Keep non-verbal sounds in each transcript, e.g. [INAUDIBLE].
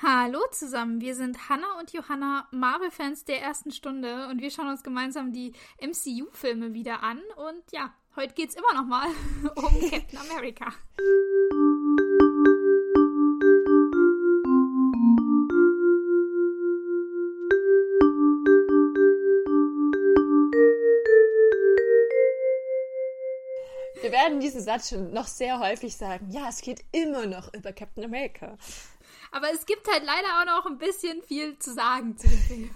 Hallo zusammen, wir sind Hannah und Johanna, Marvel-Fans der ersten Stunde und wir schauen uns gemeinsam die MCU-Filme wieder an und ja, heute geht's immer noch mal [LAUGHS] um Captain America. Wir werden diesen Satz schon noch sehr häufig sagen. Ja, es geht immer noch über Captain America. Aber es gibt halt leider auch noch ein bisschen viel zu sagen zu dem Film.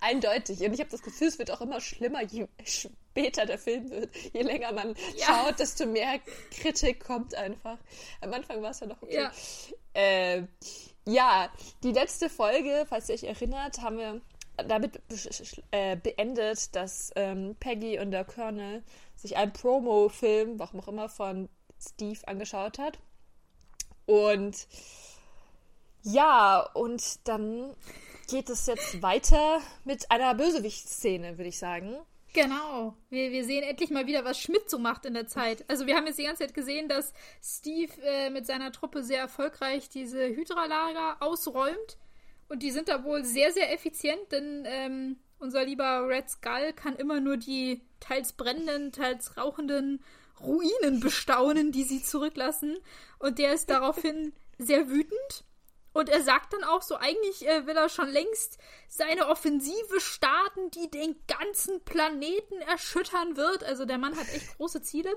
Eindeutig. Und ich habe das Gefühl, es wird auch immer schlimmer, je später der Film wird. Je länger man ja. schaut, desto mehr Kritik kommt einfach. Am Anfang war es ja noch okay. Ja. Äh, ja, die letzte Folge, falls ihr euch erinnert, haben wir damit äh, beendet, dass ähm, Peggy und der Colonel sich einen Promo-Film, warum auch immer, von Steve angeschaut hat. Und ja, und dann geht es jetzt weiter mit einer Bösewicht-Szene, würde ich sagen. Genau. Wir, wir sehen endlich mal wieder, was Schmidt so macht in der Zeit. Also wir haben jetzt die ganze Zeit gesehen, dass Steve äh, mit seiner Truppe sehr erfolgreich diese Hydra-Lager ausräumt. Und die sind da wohl sehr, sehr effizient, denn ähm, unser lieber Red Skull kann immer nur die teils brennenden, teils rauchenden Ruinen bestaunen, die sie zurücklassen. Und der ist daraufhin [LAUGHS] sehr wütend. Und er sagt dann auch so, eigentlich äh, will er schon längst seine Offensive starten, die den ganzen Planeten erschüttern wird. Also der Mann hat echt große Ziele.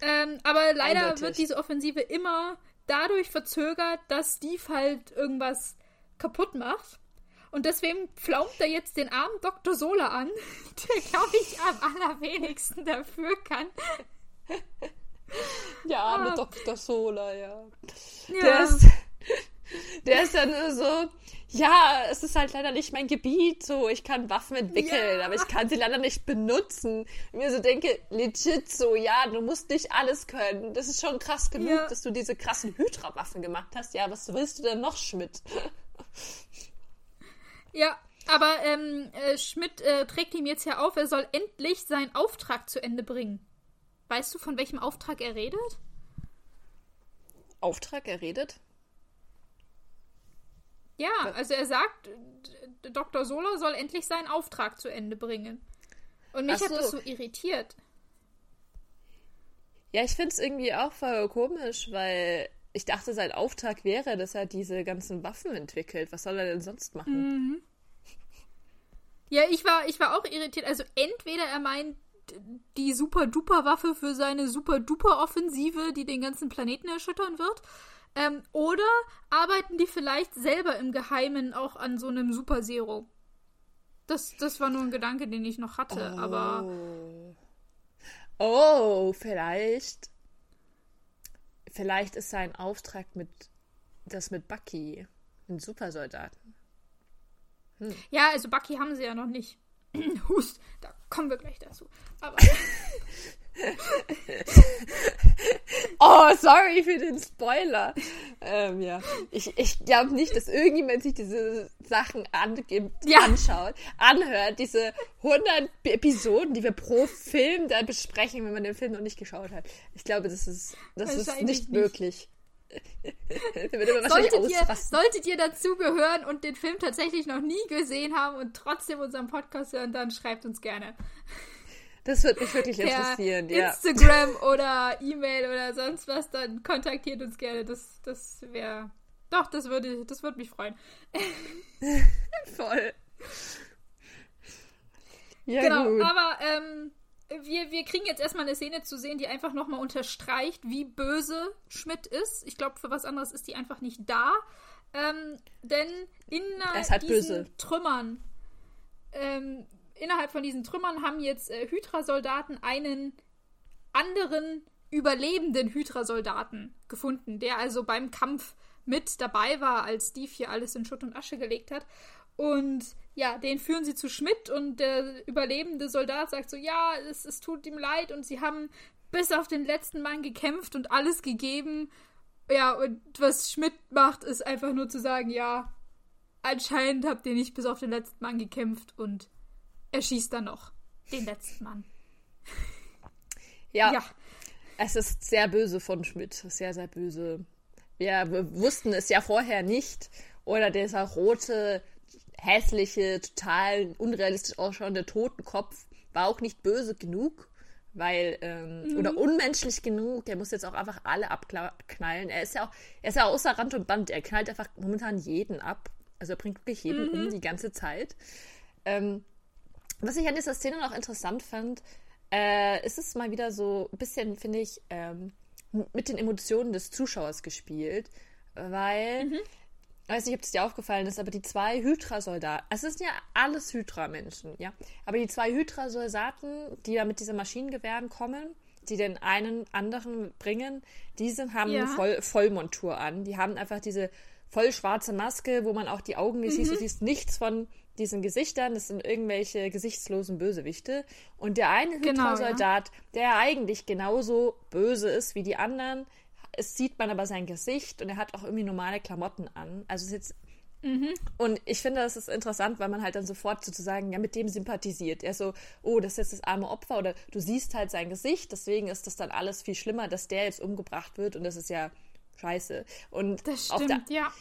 Ähm, aber leider Eindeutig. wird diese Offensive immer dadurch verzögert, dass Steve halt irgendwas kaputt macht. Und deswegen pflaumt er jetzt den armen Dr. Sola an, [LAUGHS] der, glaube ich, am allerwenigsten dafür kann. Der arme ah. Dr. Sola, ja. ja. Der, ist, der ist ja nur so, ja, es ist halt leider nicht mein Gebiet, so, ich kann Waffen entwickeln, ja. aber ich kann sie leider nicht benutzen. Und mir so denke, legit so, ja, du musst nicht alles können. Das ist schon krass genug, ja. dass du diese krassen Hydra-Waffen gemacht hast. Ja, was willst du denn noch, Schmidt? Ja, aber ähm, äh, Schmidt äh, trägt ihm jetzt ja auf, er soll endlich seinen Auftrag zu Ende bringen. Weißt du, von welchem Auftrag er redet? Auftrag, er redet? Ja, also er sagt, Dr. Sola soll endlich seinen Auftrag zu Ende bringen. Und mich so. hat das so irritiert. Ja, ich finde es irgendwie auch voll komisch, weil ich dachte, sein Auftrag wäre, dass er diese ganzen Waffen entwickelt. Was soll er denn sonst machen? Mhm. Ja, ich war, ich war auch irritiert. Also entweder er meint die Super-Duper-Waffe für seine Super-Duper-Offensive, die den ganzen Planeten erschüttern wird. Ähm, oder arbeiten die vielleicht selber im Geheimen auch an so einem Super Zero? Das, das war nur ein Gedanke, den ich noch hatte, oh. aber. Oh, vielleicht Vielleicht ist sein Auftrag mit das mit Bucky, ein Supersoldaten. Hm. Ja, also Bucky haben sie ja noch nicht. [CLEARS THROAT] Hust, da kommen wir gleich dazu. Aber. [LAUGHS] [LAUGHS] oh, sorry für den Spoiler. Ähm, ja. Ich, ich glaube nicht, dass irgendjemand sich diese Sachen angibt, ja. anschaut, anhört, diese 100 Episoden, die wir pro Film da besprechen, wenn man den Film noch nicht geschaut hat. Ich glaube, das ist, das ist nicht, nicht möglich. [LAUGHS] solltet, ihr, solltet ihr dazu gehören und den Film tatsächlich noch nie gesehen haben und trotzdem unseren Podcast hören, dann schreibt uns gerne. Das würde mich wirklich [LAUGHS] interessieren, ja. Instagram oder E-Mail oder sonst was, dann kontaktiert uns gerne. Das, das wäre. Doch, das würde, das würde mich freuen. [LAUGHS] Voll. Ja, genau, gut. aber ähm, wir, wir kriegen jetzt erstmal eine Szene zu sehen, die einfach nochmal unterstreicht, wie böse Schmidt ist. Ich glaube, für was anderes ist die einfach nicht da. Ähm, denn in halt diesen böse. Trümmern ähm, innerhalb von diesen Trümmern haben jetzt äh, Hydra-Soldaten einen anderen überlebenden Hydra-Soldaten gefunden, der also beim Kampf mit dabei war, als Steve hier alles in Schutt und Asche gelegt hat. Und ja, den führen sie zu Schmidt und der überlebende Soldat sagt so, ja, es, es tut ihm leid und sie haben bis auf den letzten Mann gekämpft und alles gegeben. Ja, und was Schmidt macht, ist einfach nur zu sagen, ja, anscheinend habt ihr nicht bis auf den letzten Mann gekämpft und er schießt dann noch den letzten Mann. Ja. ja. Es ist sehr böse von Schmidt. Sehr, sehr böse. Wir wussten es ja vorher nicht. Oder dieser rote, hässliche, total unrealistisch ausschauende Totenkopf war auch nicht böse genug, weil ähm, mhm. oder unmenschlich genug. Der muss jetzt auch einfach alle abknallen. Er ist ja auch, er ist ja außer Rand und Band. Er knallt einfach momentan jeden ab. Also er bringt wirklich jeden mhm. um die ganze Zeit. Ähm, was ich an dieser Szene noch interessant fand, äh, ist es mal wieder so ein bisschen, finde ich, ähm, mit den Emotionen des Zuschauers gespielt, weil, mhm. ich weiß nicht, ob es dir aufgefallen ist, aber die zwei Hydra-Soldaten, es sind ja alles Hydra-Menschen, ja, aber die zwei Hydra-Soldaten, die da mit diesen Maschinengewehren kommen, die den einen anderen bringen, diese haben ja. Voll Vollmontur an. Die haben einfach diese voll schwarze Maske, wo man auch die Augen nicht mhm. sieht. Du siehst nichts von diesen Gesichtern, das sind irgendwelche gesichtslosen Bösewichte. Und der eine Hydra-Soldat, genau, ja. der eigentlich genauso böse ist wie die anderen, es sieht man aber sein Gesicht und er hat auch irgendwie normale Klamotten an. Also ist jetzt. Mhm. Und ich finde, das ist interessant, weil man halt dann sofort sozusagen ja mit dem sympathisiert. Er so, oh, das ist jetzt das arme Opfer oder du siehst halt sein Gesicht, deswegen ist das dann alles viel schlimmer, dass der jetzt umgebracht wird und das ist ja scheiße. Und das stimmt, der, ja.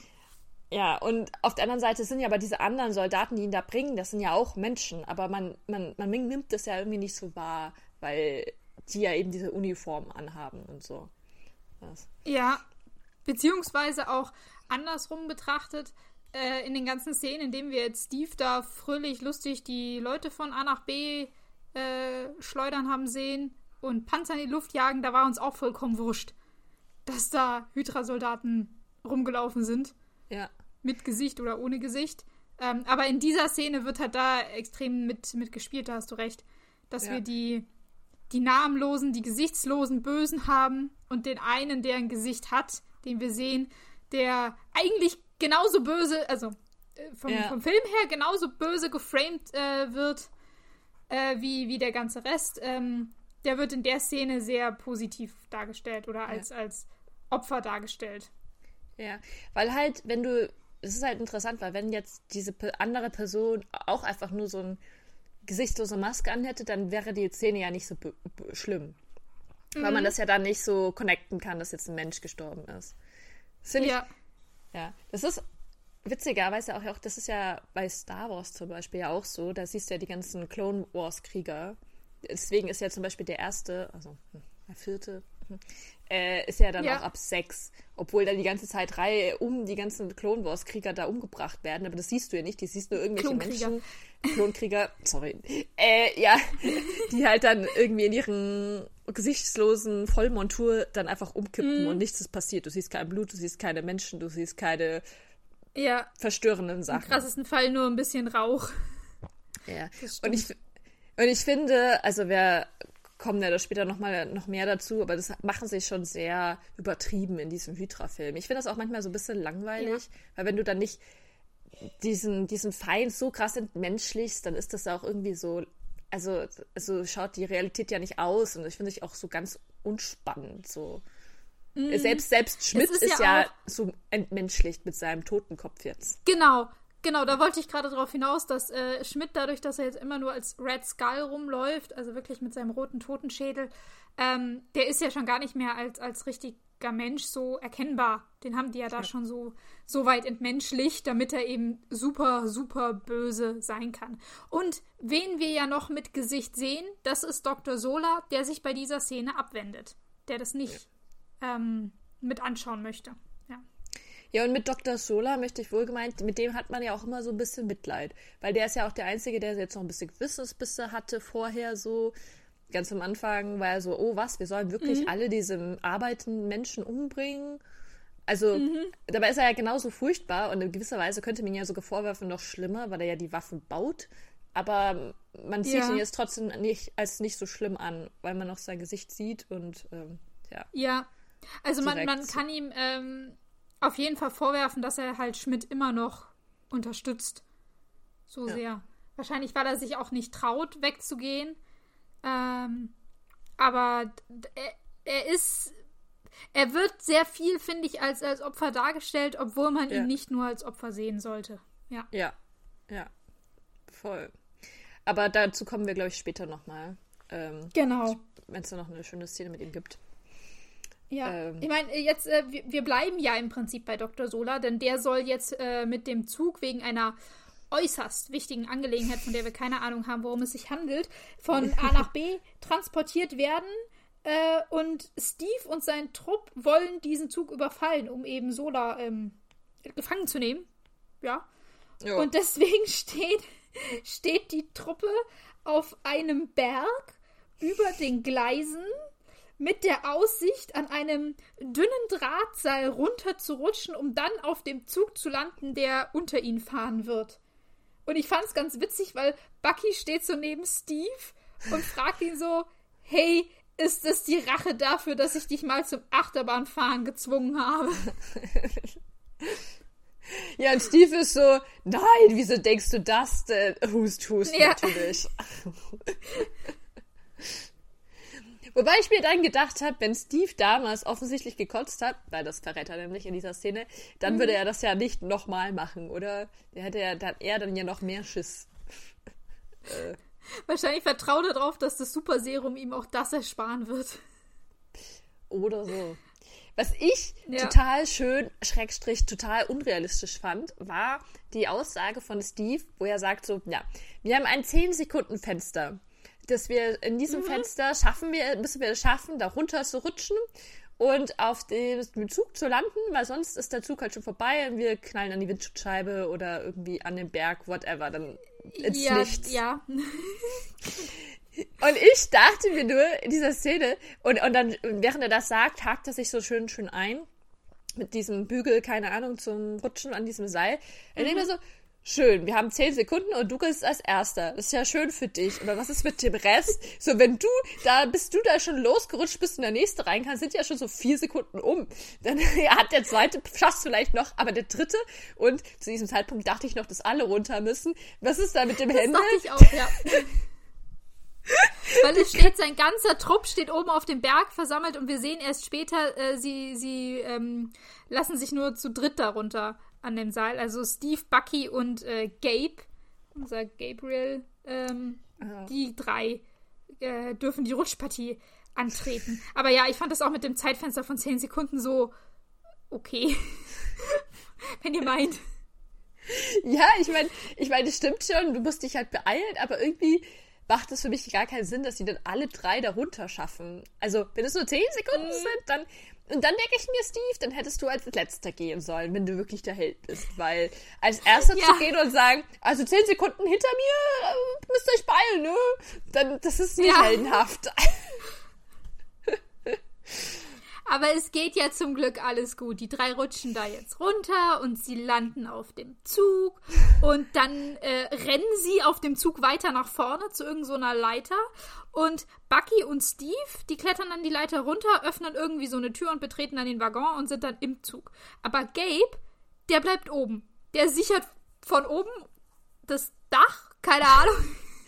Ja, und auf der anderen Seite sind ja aber diese anderen Soldaten, die ihn da bringen, das sind ja auch Menschen, aber man, man, man nimmt das ja irgendwie nicht so wahr, weil die ja eben diese Uniform anhaben und so. Das. Ja, beziehungsweise auch andersrum betrachtet, äh, in den ganzen Szenen, in denen wir jetzt Steve da fröhlich, lustig die Leute von A nach B äh, schleudern haben sehen und Panzer in die Luft jagen, da war uns auch vollkommen wurscht, dass da Hydra-Soldaten rumgelaufen sind. Ja. Mit Gesicht oder ohne Gesicht. Ähm, aber in dieser Szene wird halt da extrem mit, mit gespielt, da hast du recht. Dass ja. wir die, die namenlosen, die gesichtslosen Bösen haben und den einen, der ein Gesicht hat, den wir sehen, der eigentlich genauso böse, also äh, vom, ja. vom, Film her genauso böse geframed äh, wird äh, wie, wie der ganze Rest. Ähm, der wird in der Szene sehr positiv dargestellt oder als, ja. als Opfer dargestellt. Ja, weil halt, wenn du, es ist halt interessant, weil wenn jetzt diese andere Person auch einfach nur so ein gesichtslose Maske anhätte, dann wäre die Szene ja nicht so schlimm. Mhm. Weil man mhm. das ja dann nicht so connecten kann, dass jetzt ein Mensch gestorben ist. Das finde ja. ich. Ja. Das ist witzigerweise auch, auch, das ist ja bei Star Wars zum Beispiel ja auch so, da siehst du ja die ganzen Clone Wars Krieger. Deswegen ist ja zum Beispiel der erste, also hm, der vierte, äh, ist ja dann ja. auch ab sechs. Obwohl da die ganze Zeit Reihe um die ganzen Clone Wars Krieger da umgebracht werden. Aber das siehst du ja nicht. Die siehst nur irgendwelche Menschen. Klonkrieger, sorry. Äh, ja, [LAUGHS] die halt dann irgendwie in ihren gesichtslosen Vollmontur dann einfach umkippen mm. und nichts ist passiert. Du siehst kein Blut, du siehst keine Menschen, du siehst keine ja. verstörenden Sachen. Im krassesten Fall nur ein bisschen Rauch. Ja. Und ich, und ich finde, also wer kommen ja da später noch mal noch mehr dazu, aber das machen sie schon sehr übertrieben in diesem Hydra-Film. Ich finde das auch manchmal so ein bisschen langweilig, ja. weil wenn du dann nicht diesen, diesen Feind so krass entmenschlichst, dann ist das auch irgendwie so, also, also schaut die Realität ja nicht aus und ich finde ich auch so ganz unspannend, so. Mhm. Selbst, selbst Schmidt ist, ist, ja, ja so entmenschlicht mit seinem Totenkopf jetzt. Genau, Genau, da wollte ich gerade darauf hinaus, dass äh, Schmidt dadurch, dass er jetzt immer nur als Red Skull rumläuft, also wirklich mit seinem roten Totenschädel, ähm, der ist ja schon gar nicht mehr als, als richtiger Mensch so erkennbar. Den haben die ja da ja. schon so, so weit entmenschlicht, damit er eben super, super böse sein kann. Und wen wir ja noch mit Gesicht sehen, das ist Dr. Sola, der sich bei dieser Szene abwendet. Der das nicht ja. ähm, mit anschauen möchte. Ja, und mit Dr. Sola möchte ich wohlgemeint, mit dem hat man ja auch immer so ein bisschen Mitleid. Weil der ist ja auch der Einzige, der jetzt noch ein bisschen Gewissensbisse hatte vorher so. Ganz am Anfang war er so, oh was, wir sollen wirklich mhm. alle diese arbeitenden Menschen umbringen. Also, mhm. dabei ist er ja genauso furchtbar und in gewisser Weise könnte man ihn ja sogar vorwerfen, noch schlimmer, weil er ja die Waffen baut. Aber man sieht ja. ihn jetzt trotzdem nicht als nicht so schlimm an, weil man noch sein Gesicht sieht und ähm, ja. Ja, also man, man kann ihm ähm, auf jeden Fall vorwerfen, dass er halt Schmidt immer noch unterstützt. So ja. sehr. Wahrscheinlich, weil er sich auch nicht traut, wegzugehen. Ähm, aber er, er, ist. Er wird sehr viel, finde ich, als, als Opfer dargestellt, obwohl man ja. ihn nicht nur als Opfer sehen sollte. Ja. Ja. Ja. Voll. Aber dazu kommen wir, glaube ich, später nochmal. Ähm, genau. Wenn es da noch eine schöne Szene mit ihm gibt. Ja, ähm, ich meine, jetzt, äh, wir, wir, bleiben ja im Prinzip bei Dr. Sola, denn der soll jetzt äh, mit dem Zug wegen einer äußerst wichtigen Angelegenheit, von der wir keine Ahnung haben, worum es sich handelt, von A nach B [LAUGHS] transportiert werden. Äh, und Steve und sein Trupp wollen diesen Zug überfallen, um eben Sola ähm, gefangen zu nehmen. Ja. ja. Und deswegen [LAUGHS] steht, steht die Truppe auf einem Berg über den Gleisen mit der Aussicht, an einem dünnen Drahtseil runterzurutschen, um dann auf dem Zug zu landen, der unter ihnen fahren wird. Und ich fand es ganz witzig, weil Bucky steht so neben Steve und fragt ihn so: Hey, ist das die Rache dafür, dass ich dich mal zum Achterbahnfahren gezwungen habe? [LAUGHS] Ja, und Steve ist so, nein, wieso denkst du das denn? Hust, hust, ja. natürlich. [LAUGHS] Wobei ich mir dann gedacht habe, wenn Steve damals offensichtlich gekotzt hat, weil das verrät er nämlich in dieser Szene, dann mhm. würde er das ja nicht nochmal machen, oder? Der hätte ja dann er dann ja noch mehr Schiss. äh. [LAUGHS] Wahrscheinlich vertraut er darauf, dass das Super Serum ihm auch das ersparen wird. Oder so. Was ich ja. total schön, Schrägstrich, total unrealistisch fand, war die Aussage von Steve, wo er sagt so, ja, wir haben ein 10-Sekunden-Fenster dass wir in diesem mhm. Fenster schaffen wir, müssen wir es schaffen, da runter zu rutschen und auf dem Zug zu landen, weil sonst ist der Zug halt schon vorbei und wir knallen an die Windschutzscheibe oder irgendwie an den Berg, whatever, dann ins ja, Nichts. Ja. und ich dachte mir nur in dieser Szene, und, und dann, während er das sagt, hakt er sich so schön, schön ein mit diesem Bügel, keine Ahnung, zum Rutschen an diesem Seil. Mhm. Und ich mir so, Schön, wir haben zehn Sekunden und du gehst als Erster. Das ist ja schön für dich. Aber was ist mit dem Rest? So, wenn du da, bis du da schon losgerutscht bist und der nächste rein kann, sind ja schon so vier Sekunden um. Dann [LAUGHS] hat der zweite, schaffst vielleicht noch, aber der dritte, und zu diesem Zeitpunkt dachte ich noch, dass alle runter müssen. Was ist da mit dem Händler? Das dachte ich auch, ja. Weil es steht, sein ganzer Trupp steht oben auf dem Berg versammelt und wir sehen erst später, äh, sie, sie ähm, lassen sich nur zu dritt darunter an dem Seil. Also Steve, Bucky und äh, Gabe, unser Gabriel, ähm, oh. die drei äh, dürfen die Rutschpartie antreten. Aber ja, ich fand das auch mit dem Zeitfenster von 10 Sekunden so okay. [LAUGHS] Wenn ihr meint. Ja, ich meine, ich meine, es stimmt schon, du musst dich halt beeilen, aber irgendwie macht es für mich gar keinen Sinn, dass die dann alle drei darunter schaffen. Also, wenn es nur 10 Sekunden mhm. sind, dann und dann denke ich mir, Steve, dann hättest du als letzter gehen sollen, wenn du wirklich der Held bist. Weil als erster ja. zu gehen und sagen, also zehn Sekunden hinter mir, äh, müsst ihr euch beeilen, ne? Dann, das ist nicht ja. heldenhaft. [LAUGHS] Aber es geht ja zum Glück alles gut. Die drei rutschen da jetzt runter und sie landen auf dem Zug. Und dann äh, rennen sie auf dem Zug weiter nach vorne zu irgendeiner so Leiter. Und Bucky und Steve, die klettern dann die Leiter runter, öffnen irgendwie so eine Tür und betreten dann den Waggon und sind dann im Zug. Aber Gabe, der bleibt oben. Der sichert von oben das Dach, keine Ahnung.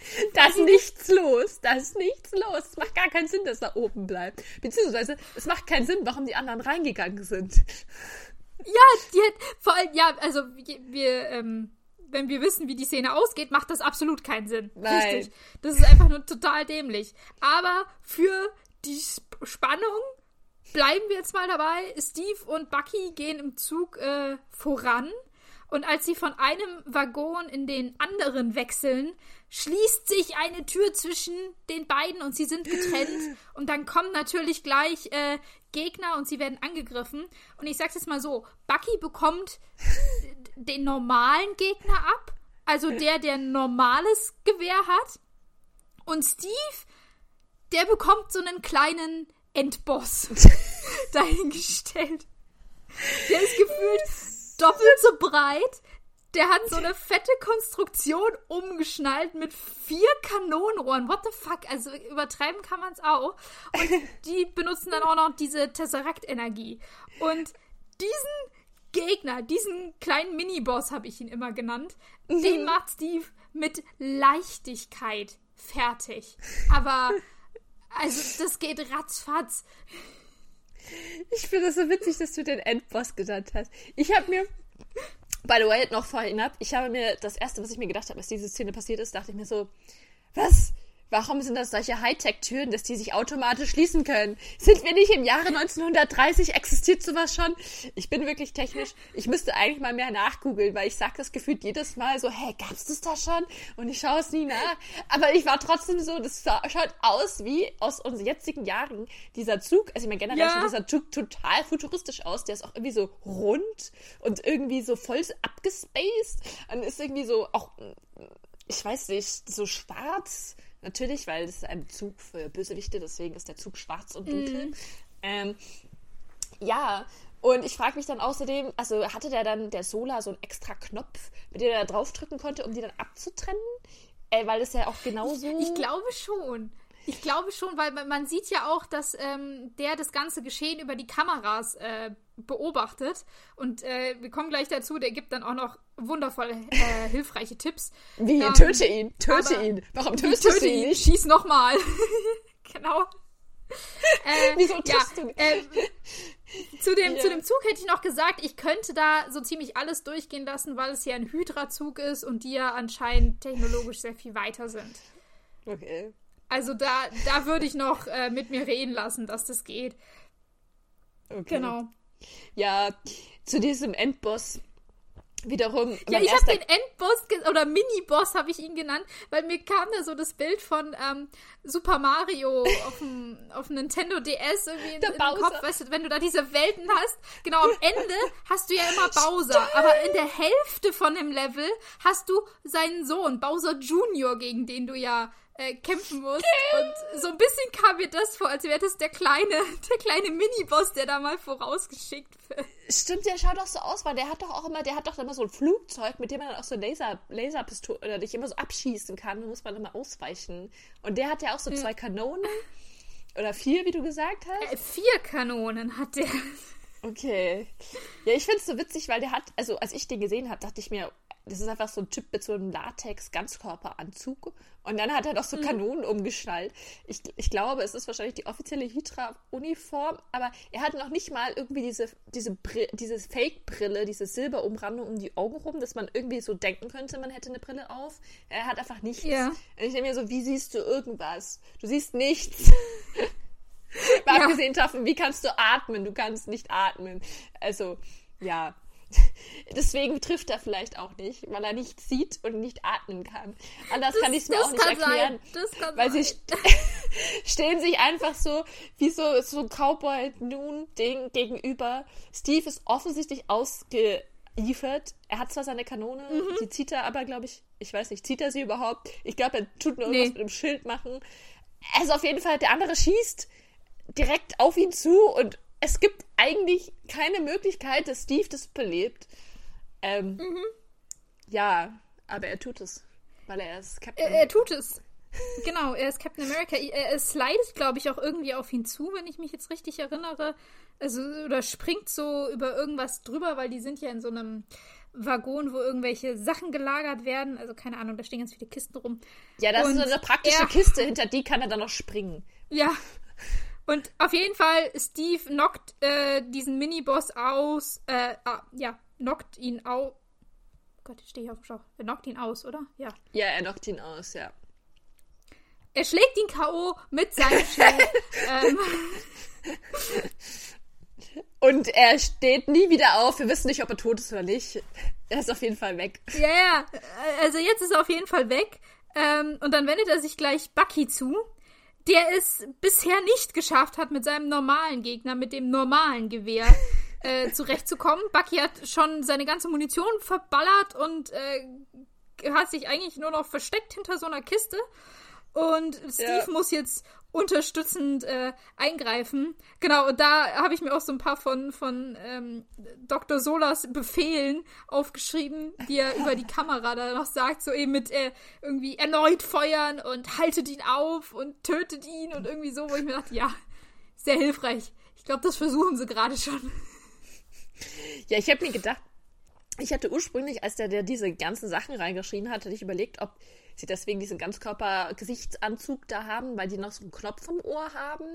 [LAUGHS] Da ist nichts los. Da ist nichts los. Es macht gar keinen Sinn, dass er oben bleibt. Beziehungsweise, es macht keinen Sinn, warum die anderen reingegangen sind. Ja, die vor allem, ja, also wir, ähm, wenn wir wissen, wie die Szene ausgeht, macht das absolut keinen Sinn. Nein. Richtig. Das ist einfach nur total dämlich. Aber für die Spannung bleiben wir jetzt mal dabei. Steve und Bucky gehen im Zug äh, voran. Und als sie von einem Waggon in den anderen wechseln, schließt sich eine Tür zwischen den beiden und sie sind getrennt. [GASPS] Und dann kommen natürlich gleich äh, Gegner und sie werden angegriffen. Und ich sag's jetzt mal so: Bucky bekommt [LAUGHS] den normalen Gegner ab, also der, der ein normales Gewehr hat. Und Steve, der bekommt so einen kleinen Endboss [LAUGHS] [LAUGHS] dahingestellt. Der ist gefühlt doppelt so breit der hat so eine fette Konstruktion umgeschnallt mit vier Kanonenrohren. What the fuck? Also übertreiben kann man es auch. Und [LAUGHS] die benutzen dann auch noch diese Tesseract-Energie. Und diesen Gegner, diesen kleinen Miniboss habe ich ihn immer genannt, mhm. den macht Steve mit Leichtigkeit fertig. [LAUGHS] Aber, also, das geht ratzfatz. Ich finde das so witzig, dass du den Endboss genannt hast. Ich habe mir By the way, noch vorhin ab, ich habe mir das erste, was ich mir gedacht habe, als diese Szene passiert ist, dachte ich mir so, was? Warum sind das solche Hightech-Türen, dass die sich automatisch schließen können? Sind wir nicht im Jahre 1930? Existiert sowas schon? Ich bin wirklich technisch. Ich müsste eigentlich mal mehr nachgoogeln, weil ich sage das gefühlt jedes Mal so, hey, gab's das da schon? Und ich schaue es nie nach. Aber ich war trotzdem so, das schaut aus wie aus unseren jetzigen Jahren. Dieser Zug, also ich meine generell ja. schaut dieser Zug total futuristisch aus. Der ist auch irgendwie so rund und irgendwie so voll abgespaced. Und ist irgendwie so auch, ich weiß nicht, so schwarz Natürlich, weil es ist ein Zug für Bösewichte, deswegen ist der Zug schwarz und dunkel. Mm. Ähm, ja, und ich frage mich dann außerdem, also hatte der dann, der Solar, so einen extra Knopf, mit dem er da draufdrücken konnte, um die dann abzutrennen? Äh, weil das ja auch genauso. Ich, ich glaube schon. Ich glaube schon, weil man sieht ja auch, dass ähm, der das ganze Geschehen über die Kameras äh, beobachtet. Und äh, wir kommen gleich dazu, der gibt dann auch noch wundervoll äh, hilfreiche Tipps. Wie? Ähm, töte ihn! Töte ihn! Warum tötest töte du ihn? ihn? Schieß nochmal! [LAUGHS] genau. Äh, [LAUGHS] Wieso ja, du äh, [LAUGHS] zu, dem, ja. zu dem Zug hätte ich noch gesagt, ich könnte da so ziemlich alles durchgehen lassen, weil es ja ein Hydra-Zug ist und die ja anscheinend technologisch sehr viel weiter sind. Okay. Also da, da würde ich noch äh, mit mir reden lassen, dass das geht. Okay. Genau. Ja, zu diesem Endboss wiederum. Ja, ich habe den Endboss oder Mini-Boss habe ich ihn genannt, weil mir kam da so das Bild von ähm, Super Mario auf dem, [LAUGHS] auf dem Nintendo DS irgendwie in, in den Kopf, weißt du, wenn du da diese Welten hast. Genau, am Ende [LAUGHS] hast du ja immer Bowser, Stimmt. aber in der Hälfte von dem Level hast du seinen Sohn, Bowser Junior, gegen den du ja äh, kämpfen musst. Und so ein bisschen kam mir das vor, als wäre das der kleine, [LAUGHS] der kleine Miniboss, der da mal vorausgeschickt wird. Stimmt, der schaut doch so aus, weil der hat doch auch immer, der hat doch immer so ein Flugzeug, mit dem man dann auch so Laser, Laserpistole oder dich immer so abschießen kann. Da muss man immer ausweichen. Und der hat ja auch so zwei Kanonen. Oder vier, wie du gesagt hast? Äh, vier Kanonen hat der. Okay. Ja, ich finde es so witzig, weil der hat, also als ich den gesehen habe, dachte ich mir, das ist einfach so ein Typ mit so einem Latex-Ganzkörperanzug. Und dann hat er noch so mhm. Kanonen umgeschnallt. Ich, ich glaube, es ist wahrscheinlich die offizielle Hydra-Uniform, aber er hat noch nicht mal irgendwie diese, diese, diese Fake-Brille, diese Silberumrandung um die Augen rum, dass man irgendwie so denken könnte, man hätte eine Brille auf. Er hat einfach nichts. Ja. Und ich denke mir so, wie siehst du irgendwas? Du siehst nichts. [LAUGHS] Mal ja. abgesehen davon, wie kannst du atmen? Du kannst nicht atmen. Also, ja. [LAUGHS] Deswegen trifft er vielleicht auch nicht, weil er nicht sieht und nicht atmen kann. Anders das, kann ich es mir auch nicht erklären. weil sein. sie st [LAUGHS] stehen sich einfach so wie so, so ein Cowboy-Noon-Ding gegenüber. Steve ist offensichtlich ausgeliefert. Er hat zwar seine Kanone, mhm. die zieht er aber, glaube ich, ich weiß nicht, zieht er sie überhaupt? Ich glaube, er tut nur irgendwas nee. mit dem Schild machen. Also auf jeden Fall, der andere schießt direkt auf ihn zu und es gibt eigentlich keine Möglichkeit, dass Steve das belebt. Ähm, mhm. Ja, aber er tut es, weil er ist Captain Er, er tut es. genau, er ist Captain America. Er, er slidet, glaube ich, auch irgendwie auf ihn zu, wenn ich mich jetzt richtig erinnere. Also, oder springt so über irgendwas drüber, weil die sind ja in so einem Waggon, wo irgendwelche Sachen gelagert werden. Also, keine Ahnung, da stehen ganz viele Kisten rum. Ja, das Und ist so eine praktische er, Kiste, hinter die kann er dann noch springen. Ja, und auf jeden Fall, Steve knockt äh, diesen Miniboss aus. Äh, ah, ja, knockt ihn aus. Gott, ich stehe hier auf dem Schlauch. Er knockt ihn aus, oder? Ja. Ja, er knockt ihn aus, ja. Er schlägt ihn K.O. mit seinem Schild. [LAUGHS] ähm. Und er steht nie wieder auf. Wir wissen nicht, ob er tot ist oder nicht. Er ist auf jeden Fall weg. Ja, ja. Also jetzt ist er auf jeden Fall weg. Ähm, und dann wendet er sich gleich Bucky zu der es bisher nicht geschafft hat, mit seinem normalen Gegner, mit dem normalen Gewehr [LAUGHS] äh, zurechtzukommen. Bucky hat schon seine ganze Munition verballert und äh, hat sich eigentlich nur noch versteckt hinter so einer Kiste. Und Steve ja. muss jetzt unterstützend äh, eingreifen. Genau, und da habe ich mir auch so ein paar von, von ähm, Dr. Solas Befehlen aufgeschrieben, die er über die Kamera da noch sagt, so eben mit äh, irgendwie erneut feuern und haltet ihn auf und tötet ihn und irgendwie so, wo ich mir dachte, ja, sehr hilfreich. Ich glaube, das versuchen sie gerade schon. Ja, ich habe mir gedacht, ich hatte ursprünglich, als der, der diese ganzen Sachen reingeschrieben hat, hatte ich überlegt, ob sie deswegen diesen Ganzkörper-Gesichtsanzug da haben, weil die noch so einen Knopf im Ohr haben,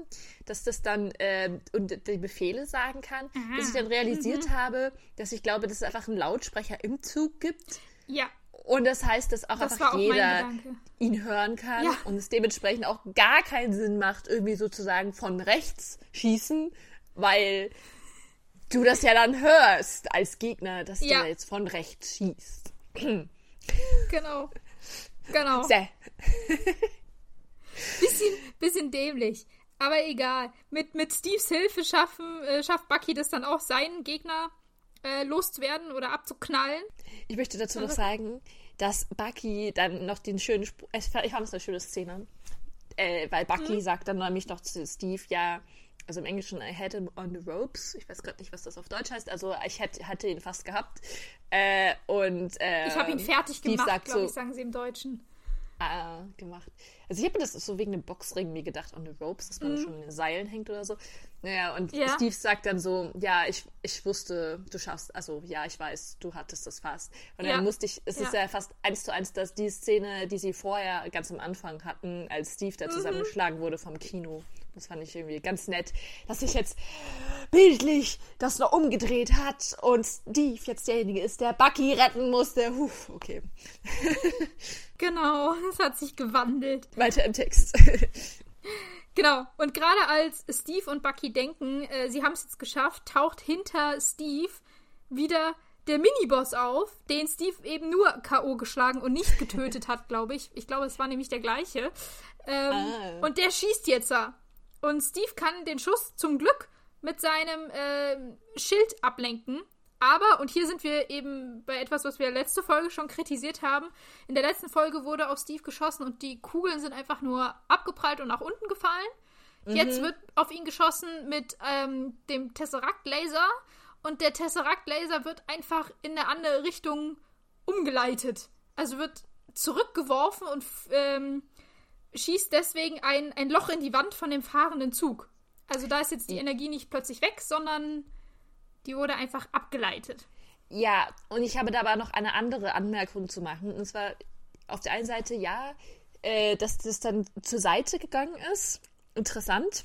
dass das dann äh, und die Befehle sagen kann. Aha. Bis ich dann realisiert mhm. habe, dass ich glaube, dass es einfach einen Lautsprecher im Zug gibt. Ja. Und das heißt, dass auch Das einfach auch jeder ihn hören kann Ja. und es dementsprechend auch gar keinen Sinn macht, irgendwie sozusagen von rechts schießen, weil du das ja dann hörst als Gegner, dass Ja. der jetzt von rechts schießt. Genau. Genau. Sehr. [LAUGHS] Bisschen, bisschen dämlich. Aber egal. Mit, mit Steves Hilfe schaffen, äh, schafft Bucky das dann auch, seinen Gegner äh, loszuwerden oder abzuknallen. Ich möchte dazu noch Also- sagen, dass Bucky dann noch den schönen Spruch. Ich fand es eine schöne Szene. Äh, weil Bucky sagt dann nämlich noch zu Steve, ja, also im Englischen, I had him on the ropes. Ich weiß gerade nicht, was das auf Deutsch heißt. Also ich hätte, hatte ihn fast gehabt. Äh, und äh, Ich habe ihn fertig Steve gemacht, glaube so, ich, sagen sie im Deutschen. Ah, gemacht. Also ich habe mir das so wegen dem Boxring mir gedacht, on the ropes, dass man schon in den Seilen hängt oder so. Naja, und Mhm. Ja. Steve sagt dann so, ja, ich, ich wusste, du schaffst, also ja, ich weiß, du hattest das fast. Und Ja. dann musste ich, es ist Ja. ja fast eins zu eins, dass die Szene, die sie vorher ganz am Anfang hatten, als Steve Mhm. da zusammengeschlagen wurde vom Kino. Das fand ich irgendwie ganz nett, dass sich jetzt bildlich das noch umgedreht hat und Steve jetzt derjenige ist, der Bucky retten musste. Puh, okay. [LAUGHS] Genau, es hat sich gewandelt. Weiter im Text. [LAUGHS] Genau. Und gerade als Steve und Bucky denken, äh, sie haben es jetzt geschafft, taucht hinter Steve wieder der Miniboss auf, den Steve eben nur K.O. geschlagen und nicht getötet hat, [LAUGHS] glaube ich. Ich glaube, es war nämlich der gleiche. Ähm, Ah. Und der schießt jetzt da. Und Steve kann den Schuss zum Glück mit seinem ähm, Schild ablenken. Aber, und hier sind wir eben bei etwas, was wir letzte Folge schon kritisiert haben. In der letzten Folge wurde auf Steve geschossen und die Kugeln sind einfach nur abgeprallt und nach unten gefallen. Jetzt wird auf ihn geschossen mit ähm, dem Tesseract-Laser und der Tesseract-Laser wird einfach in eine andere Richtung umgeleitet. Also wird zurückgeworfen und ähm, schießt deswegen ein, ein Loch in die Wand von dem fahrenden Zug. Also da ist jetzt die Energie nicht plötzlich weg, sondern die wurde einfach abgeleitet. Ja, und ich habe da aber noch eine andere Anmerkung zu machen. Und zwar auf der einen Seite, ja, äh, dass das dann zur Seite gegangen ist. Interessant.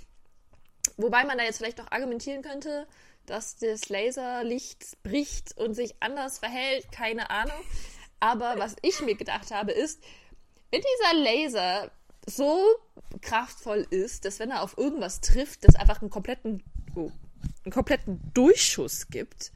Wobei man da jetzt vielleicht noch argumentieren könnte, dass das Laserlicht bricht und sich anders verhält. Keine Ahnung. Aber was ich mir gedacht habe, ist, wenn dieser Laser so kraftvoll ist, dass wenn er auf irgendwas trifft, das einfach einen kompletten, oh, einen kompletten Durchschuss gibt,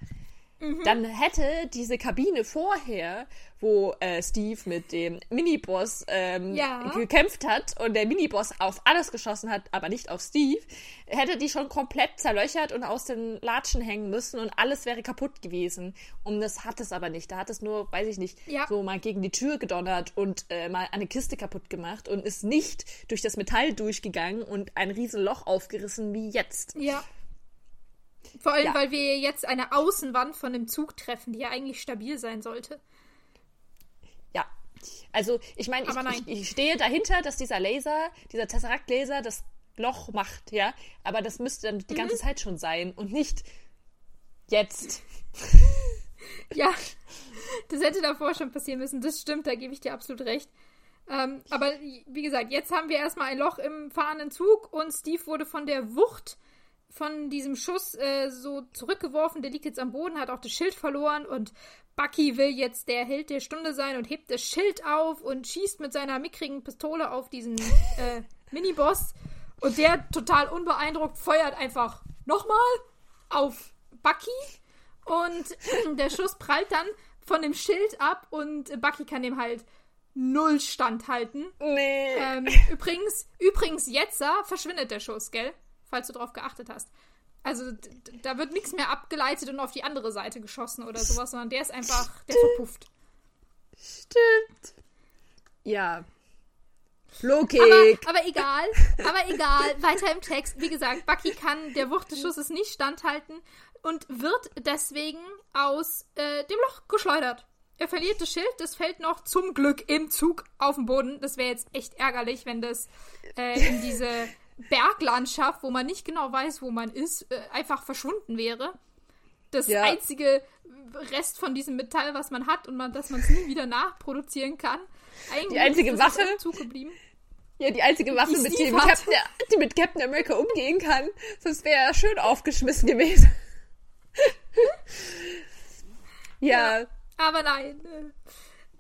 dann hätte diese Kabine vorher, wo äh, Steve mit dem Miniboss ähm, Ja. gekämpft hat und der Miniboss auf alles geschossen hat, aber nicht auf Steve, hätte die schon komplett zerlöchert und aus den Latschen hängen müssen und alles wäre kaputt gewesen. Und das hat es aber nicht. Da hat es nur, weiß ich nicht, Ja. so mal gegen die Tür gedonnert und äh, mal eine Kiste kaputt gemacht und ist nicht durch das Metall durchgegangen und ein riesen Loch aufgerissen wie jetzt. Ja. Vor allem, Ja. weil wir jetzt eine Außenwand von dem Zug treffen, die ja eigentlich stabil sein sollte. Ja. Also, ich meine, Aber ich, nein. ich, ich stehe dahinter, dass dieser Laser, dieser Tesseract-Laser das Loch macht, ja. Aber das müsste dann die Mhm. ganze Zeit schon sein und nicht jetzt. [LAUGHS] Ja, das hätte davor schon passieren müssen. Das stimmt, da gebe ich dir absolut recht. Ähm, aber wie gesagt, jetzt haben wir erstmal ein Loch im fahrenden Zug und Steve wurde von der Wucht von diesem Schuss äh, so zurückgeworfen. Der liegt jetzt am Boden, hat auch das Schild verloren und Bucky will jetzt der Held der Stunde sein und hebt das Schild auf und schießt mit seiner mickrigen Pistole auf diesen äh, Miniboss. Und der, total unbeeindruckt, feuert einfach nochmal auf Bucky. Und [CLEARS THROAT] der Schuss prallt dann von dem Schild ab und Bucky kann dem halt null standhalten. Nee. Ähm, übrigens, übrigens, jetzt da verschwindet der Schuss, gell? Falls du drauf geachtet hast. Also da wird nichts mehr abgeleitet und auf die andere Seite geschossen oder sowas, sondern der ist einfach, der verpufft. Stimmt. Ja. Logik. Aber, aber egal, aber egal, weiter im Text. Wie gesagt, Bucky kann der Wucht des Schusses nicht standhalten und wird deswegen aus äh, dem Loch geschleudert. Er verliert das Schild, das fällt noch zum Glück im Zug auf den Boden. Das wäre jetzt echt ärgerlich, wenn das äh, in diese Berglandschaft, wo man nicht genau weiß, wo man ist, äh, einfach verschwunden wäre. Das Ja. einzige Rest von diesem Metall, was man hat und man, dass man es nie wieder nachproduzieren kann. Eigentlich Die einzige Waffe? im Zug geblieben. Ja, die einzige Waffe, Die mit dem. Captain, die mit Captain America umgehen kann. Sonst wäre er schön aufgeschmissen gewesen. [LAUGHS] ja. Aber nein.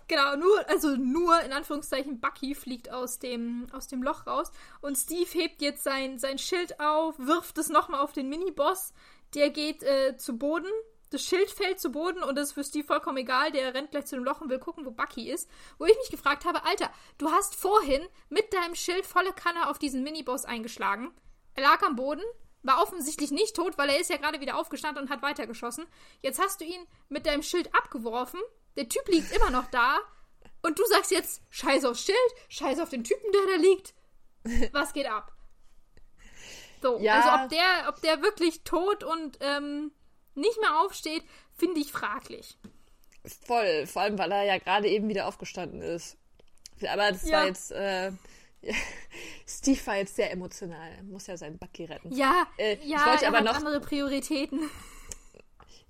Genau, nur, also nur in Anführungszeichen Bucky fliegt aus dem, aus dem Loch raus und Steve hebt jetzt sein, sein Schild auf, wirft es nochmal auf den Miniboss, der geht äh, zu Boden, das Schild fällt zu Boden und das ist für Steve vollkommen egal, der rennt gleich zu dem Loch und will gucken, wo Bucky ist. Wo ich mich gefragt habe, Alter, du hast vorhin mit deinem Schild volle Kanne auf diesen Miniboss eingeschlagen, er lag am Boden, war offensichtlich nicht tot, weil er ist ja gerade wieder aufgestanden und hat weitergeschossen. Jetzt hast du ihn mit deinem Schild abgeworfen der Typ liegt immer noch da. Und du sagst jetzt, scheiß aufs Schild, scheiß auf den Typen, der da liegt. Was geht ab? So, ja. also ob der, ob der wirklich tot und ähm, nicht mehr aufsteht, finde ich fraglich. Voll, vor allem, weil er ja gerade eben wieder aufgestanden ist. Aber das ja. war jetzt, äh, [LAUGHS] Steve war jetzt sehr emotional, muss ja seinen Bucky retten. Ja, äh, ja, ich wollte er aber hat noch andere Prioritäten.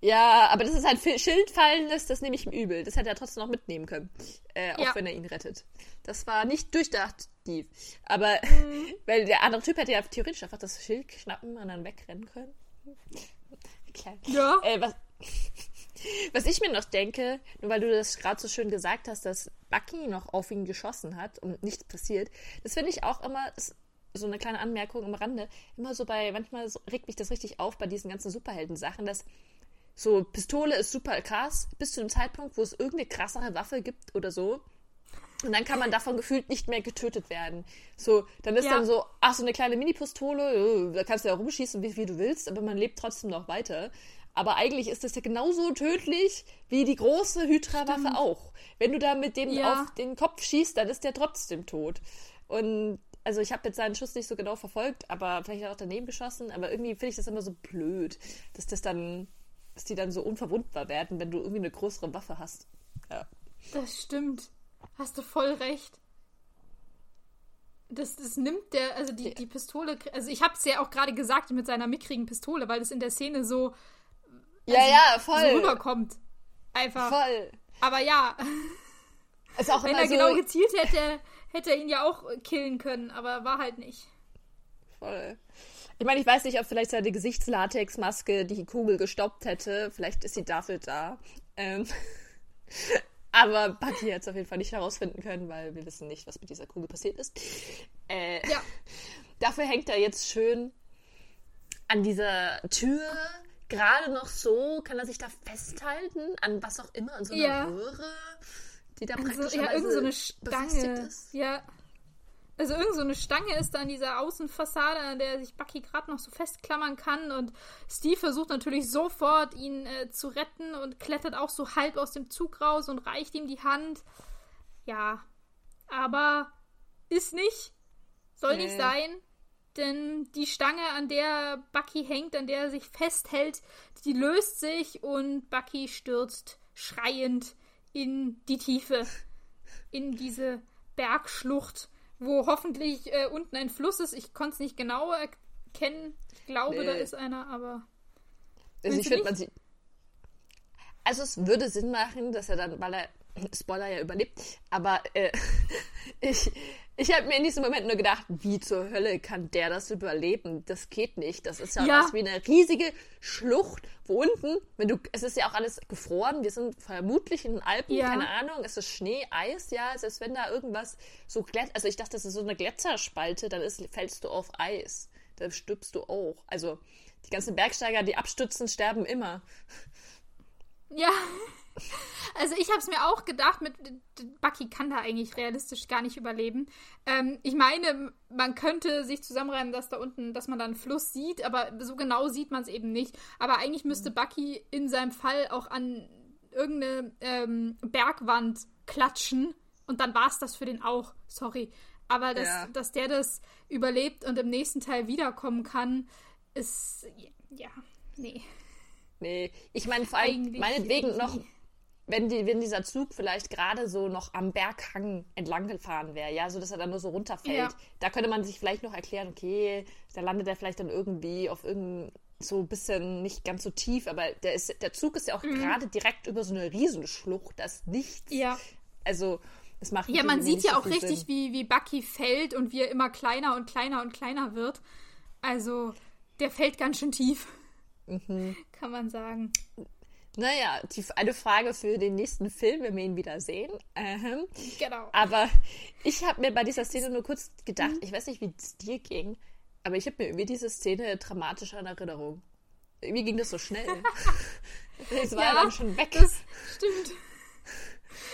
Ja, aber das ist halt Schild fallen lässt, das nehme ich ihm übel. Das hätte er trotzdem noch mitnehmen können. Äh, auch ja. wenn er ihn rettet. Das war nicht durchdacht, Steve. Aber, mhm. [LAUGHS] weil der andere Typ hätte ja theoretisch einfach das Schild schnappen und dann wegrennen können. Klar. Ja. Äh, was, [LAUGHS] was ich mir noch denke, nur weil du das gerade so schön gesagt hast, dass Bucky noch auf ihn geschossen hat und nichts passiert, das finde ich auch immer, so eine kleine Anmerkung am Rande, immer so bei, manchmal regt mich das richtig auf bei diesen ganzen Superhelden-Sachen, dass so, Pistole ist super krass, bis zu dem Zeitpunkt, wo es irgendeine krassere Waffe gibt oder so. Und dann kann man davon gefühlt nicht mehr getötet werden. So, dann ist ja. dann so, ach, so eine kleine Mini-Pistole, äh, da kannst du ja rumschießen, wie, wie du willst, aber man lebt trotzdem noch weiter. Aber eigentlich ist das ja genauso tödlich wie die große Hydra-Waffe auch. Wenn du da mit dem ja. auf den Kopf schießt, dann ist der trotzdem tot. Und also ich habe jetzt seinen Schuss nicht so genau verfolgt, aber vielleicht hat er auch daneben geschossen, aber irgendwie finde ich das immer so blöd, dass das dann dass die dann so unverwundbar werden, wenn du irgendwie eine größere Waffe hast. Ja. Das stimmt. Hast du voll recht. Das, das nimmt der, also die, ja. die Pistole, also ich habe es ja auch gerade gesagt mit seiner mickrigen Pistole, weil es in der Szene so, ja, also ja, voll. so rüberkommt. Einfach. Voll. Aber ja. [LAUGHS] Ist auch Wenn er so genau gezielt hätte, hätte er ihn ja auch killen können, aber war halt nicht. Voll. Ich meine, ich weiß nicht, ob vielleicht seine Gesichtslatexmaske die Kugel gestoppt hätte. Vielleicht ist sie dafür da. Ähm, [LAUGHS] aber Bucky hat es auf jeden Fall nicht herausfinden können, weil wir wissen nicht, was mit dieser Kugel passiert ist. Äh, ja. [LAUGHS] Dafür hängt er jetzt schön an dieser Tür. Gerade noch so kann er sich da festhalten, an was auch immer, an so einer ja. Röhre, die da praktisch so, ja, irgend so eine Stange. Ist. Ja. Also irgend so eine Stange ist da an dieser Außenfassade, an der sich Bucky gerade noch so festklammern kann. Und Steve versucht natürlich sofort, ihn äh, zu retten und klettert auch so halb aus dem Zug raus und reicht ihm die Hand. Ja, aber ist nicht. Soll nee. nicht sein. Denn die Stange, an der Bucky hängt, an der er sich festhält, die löst sich und Bucky stürzt schreiend in die Tiefe. In diese Bergschlucht wo hoffentlich äh, unten ein Fluss ist. Ich konnte es nicht genau erkennen. Ich glaube, nee. da ist einer, aber. Also ich finde, man sieht. Also es würde Sinn machen, dass er dann, weil er Spoiler ja überlebt, aber äh, [LAUGHS] ich, ich habe mir in diesem Moment nur gedacht, wie zur Hölle kann der das überleben? Das geht nicht. Das ist ja, ja. was wie eine riesige Schlucht, wo unten, wenn du, es ist ja auch alles gefroren, wir sind vermutlich in den Alpen, ja. keine Ahnung, es ist Schnee, Eis, ja, es ist, wenn da irgendwas so glätt, also ich dachte, das ist so eine Gletzerspalte, dann ist, fällst du auf Eis. Da stirbst du auch. Also die ganzen Bergsteiger, die abstützen, sterben immer. Ja. [LAUGHS] Also ich habe es mir auch gedacht, mit Bucky kann da eigentlich realistisch gar nicht überleben. Ähm, ich meine, man könnte sich zusammenreimen, dass da unten, dass man da einen Fluss sieht, aber so genau sieht man es eben nicht. Aber eigentlich müsste mhm. Bucky in seinem Fall auch an irgendeine ähm, Bergwand klatschen und dann war es das für den auch. Sorry. Aber dass, ja. dass der das überlebt und im nächsten Teil wiederkommen kann, ist ja, nee. Nee, ich meine vor allem meinetwegen noch wenn, die, wenn dieser Zug vielleicht gerade so noch am Berghang entlang gefahren wäre, ja, so dass er dann nur so runterfällt, ja. da könnte man sich vielleicht noch erklären, okay, da landet er vielleicht dann irgendwie auf irgendein so ein bisschen nicht ganz so tief, aber der, ist, der Zug ist ja auch mhm. gerade direkt über so eine Riesenschlucht, das nichts. Ja. Also, es macht Ja, man sieht ja auch richtig, wie, wie Bucky fällt und wie er immer kleiner und kleiner und kleiner wird. Also, der fällt ganz schön tief. Mhm. [LAUGHS] Kann man sagen. Naja, die, eine Frage für den nächsten Film, wenn wir ihn wieder sehen. Ähm, genau. Aber ich habe mir bei dieser Szene nur kurz gedacht, mhm. ich weiß nicht, wie es dir ging, aber ich habe mir irgendwie diese Szene dramatischer in Erinnerung. Irgendwie ging das so schnell. [LAUGHS] Es war ja, dann schon weg. Das stimmt.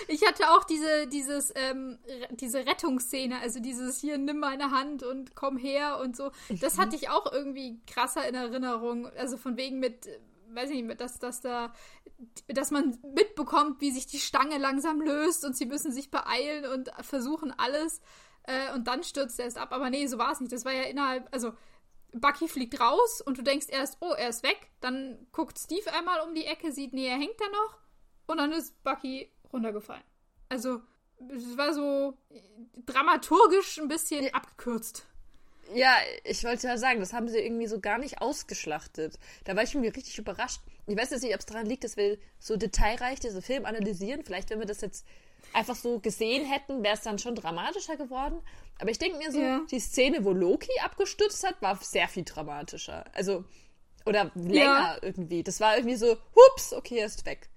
Ich hatte auch diese, dieses, ähm, diese Rettungsszene, also dieses hier, nimm meine Hand und komm her und so. Das hatte ich auch irgendwie krasser in Erinnerung. Also von wegen mit, weiß ich nicht, dass, dass da, dass man mitbekommt, wie sich die Stange langsam löst und sie müssen sich beeilen und versuchen alles. Äh, und dann stürzt er es ab. Aber nee, so war es nicht. Das war ja innerhalb, also Bucky fliegt raus und du denkst erst, oh, er ist weg. Dann guckt Steve einmal um die Ecke, sieht, nee, er hängt da noch. Und dann ist Bucky runtergefallen. Also, es war so dramaturgisch ein bisschen abgekürzt. Ja, ich wollte ja sagen, das haben sie irgendwie so gar nicht ausgeschlachtet. Da war ich irgendwie richtig überrascht. Ich weiß jetzt nicht, ob es daran liegt, dass wir so detailreich diesen Film analysieren. Vielleicht, wenn wir das jetzt einfach so gesehen hätten, wäre es dann schon dramatischer geworden. Aber ich denke mir so, ja. die Szene, wo Loki abgestürzt hat, war sehr viel dramatischer. Also, oder länger ja. irgendwie. Das war irgendwie so, hups, okay, er ist weg.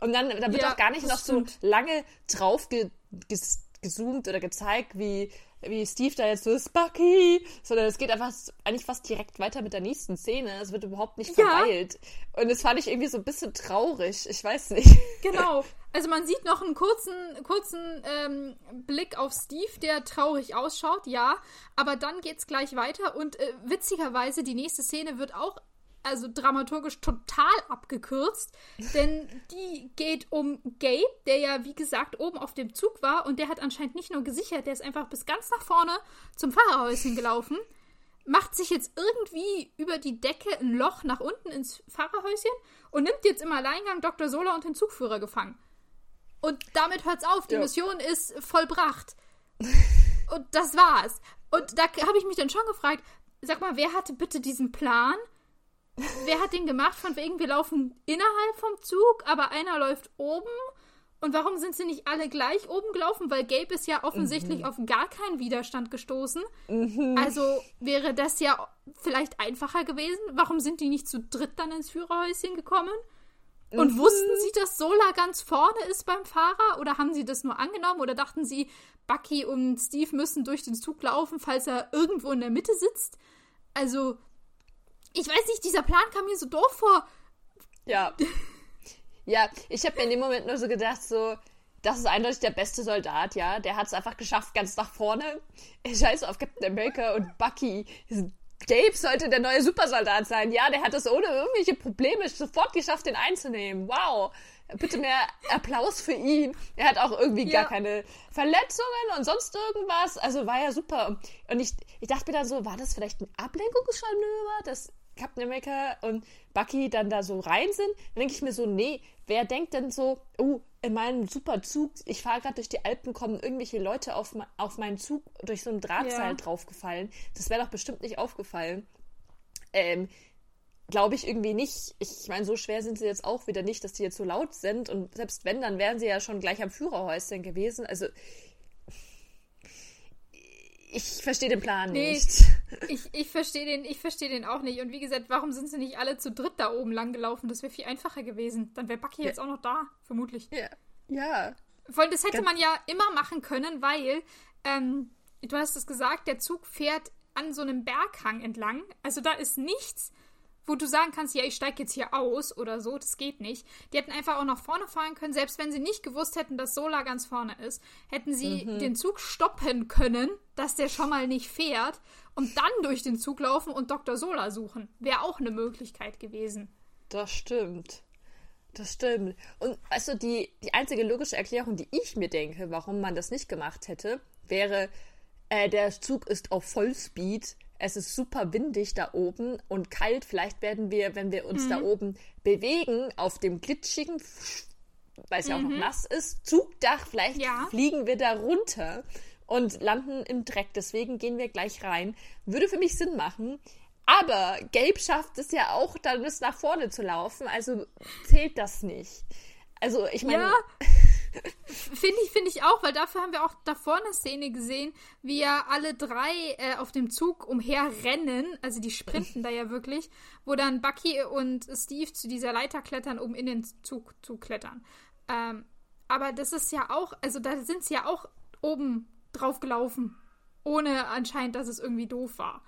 Und dann, da wird ja, auch gar nicht noch stimmt. so lange drauf ge, ges, gezoomt oder gezeigt, wie, wie Steve da jetzt so ist, Bucky, sondern es geht einfach eigentlich fast direkt weiter mit der nächsten Szene. Es wird überhaupt nicht verweilt. Ja. Und das fand ich irgendwie so ein bisschen traurig. Ich weiß nicht. [LAUGHS] Genau. Also man sieht noch einen kurzen, kurzen ähm, Blick auf Steve, der traurig ausschaut, ja. Aber dann geht's gleich weiter und äh, witzigerweise, die nächste Szene wird auch also dramaturgisch total abgekürzt, denn die geht um Gabe, der ja wie gesagt oben auf dem Zug war und der hat anscheinend nicht nur gesichert, der ist einfach bis ganz nach vorne zum Fahrerhäuschen gelaufen, macht sich jetzt irgendwie über die Decke ein Loch nach unten ins Fahrerhäuschen und nimmt jetzt im Alleingang Dr. Sola und den Zugführer gefangen. Und damit hört's auf, die ja. Mission ist vollbracht. und das war's. Und da habe ich mich dann schon gefragt, sag mal, wer hatte bitte diesen Plan? Wer hat den gemacht? Von wegen, wir laufen innerhalb vom Zug, aber einer läuft oben. Und warum sind sie nicht alle gleich oben gelaufen? Weil Gabe ist ja offensichtlich mhm. auf gar keinen Widerstand gestoßen. Mhm. Also wäre das ja vielleicht einfacher gewesen. Warum sind die nicht zu dritt dann ins Führerhäuschen gekommen? Und mhm. wussten sie, dass Sola ganz vorne ist beim Fahrer? Oder haben sie das nur angenommen? Oder dachten sie, Bucky und Steve müssen durch den Zug laufen, falls er irgendwo in der Mitte sitzt? Also, ich weiß nicht, dieser Plan kam mir so doof vor. Ja. [LAUGHS] Ja, ich habe mir in dem Moment nur so gedacht, so, das ist eindeutig der beste Soldat, ja. Der hat es einfach geschafft, ganz nach vorne. Scheiße auf Captain America und Bucky. Gabe sollte der neue Supersoldat sein. Ja, der hat es ohne irgendwelche Probleme sofort geschafft, den einzunehmen. Wow. Bitte mehr Applaus für ihn. Er hat auch irgendwie ja. gar keine Verletzungen und sonst irgendwas. Also war ja super. Und ich, ich dachte mir dann so, war das vielleicht ein Ablenkungsmanöver, dass Captain America und Bucky dann da so rein sind, dann denke ich mir so, nee, wer denkt denn so, oh, in meinem Superzug, ich fahre gerade durch die Alpen, kommen irgendwelche Leute auf, auf meinen Zug durch so ein Drahtseil ja. draufgefallen. Das wäre doch bestimmt nicht aufgefallen. Ähm, Glaube ich irgendwie nicht. Ich meine, so schwer sind sie jetzt auch wieder nicht, dass die jetzt so laut sind. Und selbst wenn, dann wären sie ja schon gleich am Führerhäuschen gewesen. Also ich verstehe den Plan nee, nicht. Ich, ich verstehe den, ich den auch nicht. Und wie gesagt, warum sind sie nicht alle zu dritt da oben lang gelaufen? Das wäre viel einfacher gewesen. Dann wäre Bucky ja. jetzt auch noch da, vermutlich. Ja. Ja. Weil das hätte man ja immer machen können, weil, ähm, du hast es gesagt, der Zug fährt an so einem Berghang entlang. Also da ist nichts wo du sagen kannst, ja, ich steige jetzt hier aus oder so, das geht nicht. Die hätten einfach auch nach vorne fahren können, selbst wenn sie nicht gewusst hätten, dass Sola ganz vorne ist, hätten sie mhm. den Zug stoppen können, dass der schon mal nicht fährt und dann durch den Zug laufen und Dr. Sola suchen. Wäre auch eine Möglichkeit gewesen. Das stimmt. Das stimmt. Und also die, die einzige logische Erklärung, die ich mir denke, warum man das nicht gemacht hätte, wäre, äh, der Zug ist auf Vollspeed es ist super windig da oben und kalt. Vielleicht werden wir, wenn wir uns mhm. da oben bewegen, auf dem glitschigen, weil es ja auch noch mhm. nass ist, Zugdach, vielleicht ja. fliegen wir da runter und landen im Dreck. Deswegen gehen wir gleich rein. Würde für mich Sinn machen. Aber Gabe schafft es ja auch, dann bis nach vorne zu laufen. Also zählt das nicht. Also ich meine. Ja. Finde ich, finde ich auch, weil dafür haben wir auch davor eine Szene gesehen, wie ja alle drei äh, auf dem Zug umherrennen, also die sprinten da ja wirklich, wo dann Bucky und Steve zu dieser Leiter klettern, um in den Zug zu klettern. Ähm, aber das ist ja auch, also da sind sie ja auch oben drauf gelaufen, ohne anscheinend, dass es irgendwie doof war.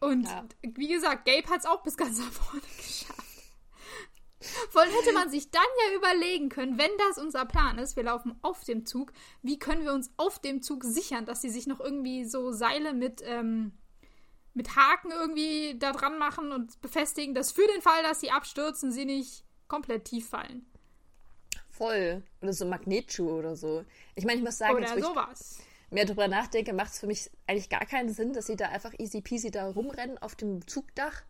Und ja. wie gesagt, Gabe hat es auch bis ganz nach vorne [LAUGHS] geschafft. Vor allem hätte man sich dann ja überlegen können, wenn das unser Plan ist, wir laufen auf dem Zug, wie können wir uns auf dem Zug sichern, dass sie sich noch irgendwie so Seile mit, ähm, mit Haken irgendwie da dran machen und befestigen, dass für den Fall, dass sie abstürzen, sie nicht komplett tief fallen. Voll. Oder so Magnetschuhe oder so. Ich meine, ich muss sagen, oder sowas. mehr drüber nachdenke, macht es für mich eigentlich gar keinen Sinn, dass sie da einfach easy peasy da rumrennen auf dem Zugdach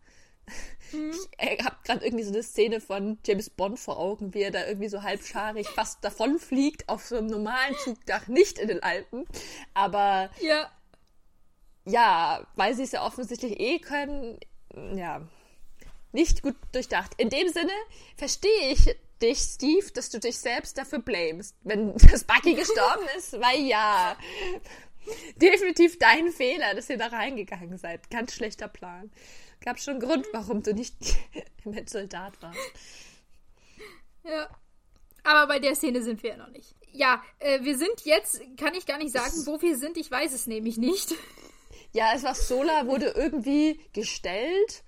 Mhm. Ich äh, habe gerade irgendwie so eine Szene von James Bond vor Augen, wie er da irgendwie so halbscharig fast davonfliegt auf so einem normalen Zugdach, nicht in den Alpen. Aber ja, ja weil sie es ja offensichtlich eh können, ja, nicht gut durchdacht. In dem Sinne verstehe ich dich, Steve, dass du dich selbst dafür blamest, wenn das Bucky [LAUGHS] gestorben ist, weil ja, definitiv dein Fehler, dass ihr da reingegangen seid. Ganz schlechter Plan. Gab schon einen Grund, warum du nicht [LAUGHS] mit Soldat warst. Ja. Aber bei der Szene sind wir ja noch nicht. Ja, äh, wir sind jetzt, kann ich gar nicht sagen, wo wir sind. Ich weiß es nämlich nicht. [LAUGHS] Ja, es war Sola, wurde irgendwie gestellt,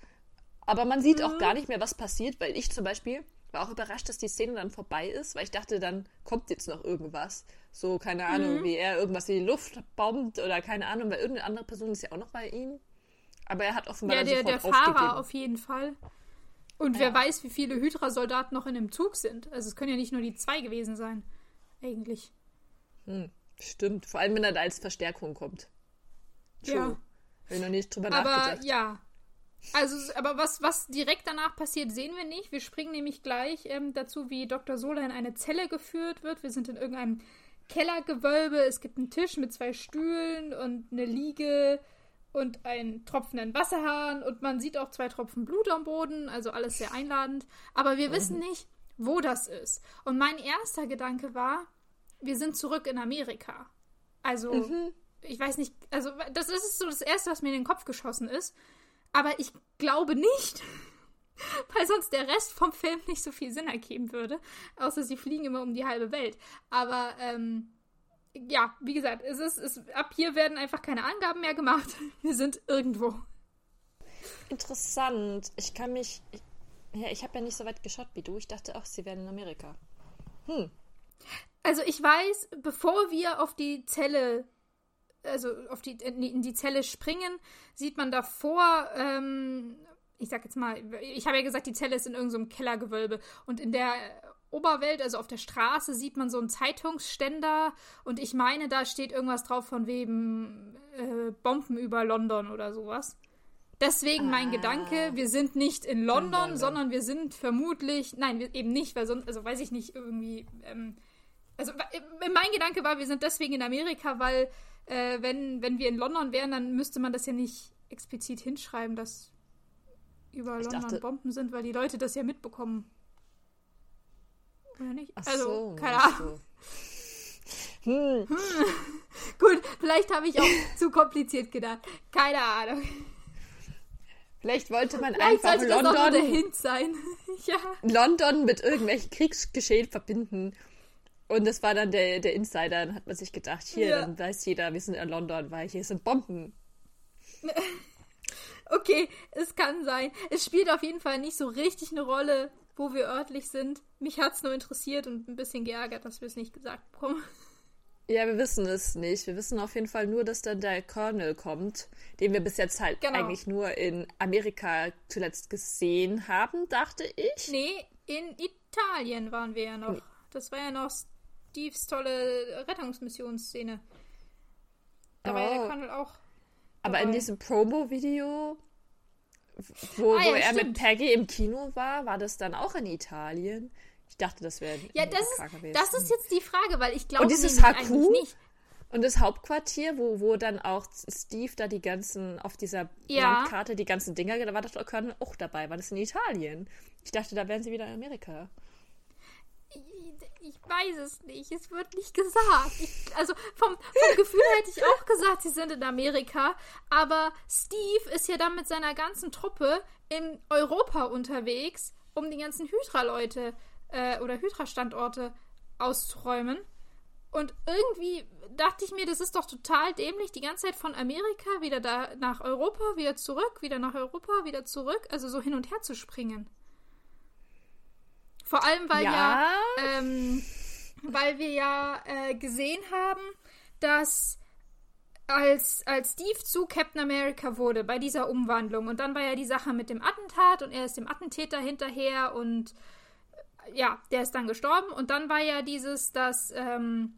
aber man sieht mhm. auch gar nicht mehr, was passiert, weil ich zum Beispiel war auch überrascht, dass die Szene dann vorbei ist, weil ich dachte, dann kommt jetzt noch irgendwas. So, keine Ahnung, mhm. wie er irgendwas in die Luft bombt oder keine Ahnung, weil irgendeine andere Person ist ja auch noch bei ihm. Aber er hat offenbar Ja, der, der Fahrer aufgegeben. auf jeden Fall. Und ja. wer weiß, wie viele Hydra-Soldaten noch in dem Zug sind. Also es können ja nicht nur die zwei gewesen sein. Eigentlich. Hm, stimmt. Vor allem, wenn er da als Verstärkung kommt. True. Ja. Habe ich noch nicht drüber aber, nachgedacht. Ja. Also, aber was, was direkt danach passiert, sehen wir nicht. Wir springen nämlich gleich ähm, dazu, wie Dr. Sola in eine Zelle geführt wird. Wir sind in irgendeinem Kellergewölbe. Es gibt einen Tisch mit zwei Stühlen und eine Liege und einen tropfenden Wasserhahn und man sieht auch zwei Tropfen Blut am Boden, also alles sehr einladend. Aber wir mhm. wissen nicht, wo das ist. Und mein erster Gedanke war, wir sind zurück in Amerika. Also, mhm. ich weiß nicht, also das ist so das Erste, was mir in den Kopf geschossen ist. Aber ich glaube nicht, [LAUGHS] weil sonst der Rest vom Film nicht so viel Sinn ergeben würde. Außer sie fliegen immer um die halbe Welt. Aber ähm, ja, wie gesagt, es ist, es, ab hier werden einfach keine Angaben mehr gemacht. [LAUGHS] Wir sind irgendwo. Interessant. Ich kann mich. Ich, ja, ich habe ja nicht so weit geschaut wie du. Ich dachte auch, sie wären in Amerika. Hm. Also ich weiß, bevor wir auf die Zelle, also auf die, in die Zelle springen, sieht man davor, ähm, ich sag jetzt mal, ich habe ja gesagt, die Zelle ist in irgendeinem so Kellergewölbe und in der Oberwelt, also auf der Straße, sieht man so einen Zeitungsständer und ich meine, da steht irgendwas drauf von wegen äh, Bomben über London oder sowas. Deswegen ah, mein Gedanke, wir sind nicht in London, in London, sondern wir sind vermutlich, nein, wir, eben nicht, weil sonst, also weiß ich nicht, irgendwie, ähm, also mein Gedanke war, wir sind deswegen in Amerika, weil äh, wenn, wenn wir in London wären, dann müsste man das ja nicht explizit hinschreiben, dass über London dachte, Bomben sind, weil die Leute das ja mitbekommen. Oder nicht? Ach also, so, keine Ahnung. Hm. Hm. [LAUGHS] Gut, vielleicht habe ich auch [LAUGHS] zu kompliziert gedacht. Keine Ahnung. Vielleicht wollte man vielleicht einfach London, [LAUGHS] ja. London mit irgendwelchen Kriegsgeschehen verbinden. Und das war dann der, der Insider. Dann hat man sich gedacht, hier, ja. dann weiß jeder, wir sind in London, weil hier sind Bomben. okay, es kann sein. Es spielt auf jeden Fall nicht so richtig eine Rolle, wo wir örtlich sind. Mich hat es nur interessiert und ein bisschen geärgert, dass wir es nicht gesagt bekommen. Ja, wir wissen es nicht. Wir wissen auf jeden Fall nur, dass dann der Colonel kommt, den wir bis jetzt halt genau. eigentlich nur in Amerika zuletzt gesehen haben, dachte ich. Nee, in Italien waren wir ja noch. Nee. Das war ja noch Steves tolle Rettungsmissionsszene. Da oh. war ja der oh. Colonel auch. Aber in diesem Promo-Video wo, ah, ja, wo er stimmt. mit Peggy im Kino war, war das dann auch in Italien? Ich dachte, das wäre Ja, das ist, gewesen. das ist jetzt die Frage, weil ich glaube Und dieses HQ nicht. Und das Hauptquartier, wo, wo dann auch Steve da die ganzen, auf dieser ja. Landkarte die ganzen Dinger, da war das auch dabei. War das in Italien? Ich dachte, da wären sie wieder in Amerika. Ich weiß es nicht. Es wird nicht gesagt. Ich, also vom, vom Gefühl hätte ich auch gesagt, sie sind in Amerika. Aber Steve ist ja dann mit seiner ganzen Truppe in Europa unterwegs, um die ganzen Hydra-Leute äh, oder Hydra-Standorte auszuräumen. Und irgendwie dachte ich mir, das ist doch total dämlich, die ganze Zeit von Amerika wieder da nach Europa, wieder zurück, wieder nach Europa, wieder zurück, also so hin und her zu springen. Vor allem, weil ja, ja ähm, weil wir ja äh, gesehen haben, dass als, als Steve zu Captain America wurde bei dieser Umwandlung und dann war ja die Sache mit dem Attentat und er ist dem Attentäter hinterher und äh, ja, der ist dann gestorben und dann war ja dieses, dass ähm,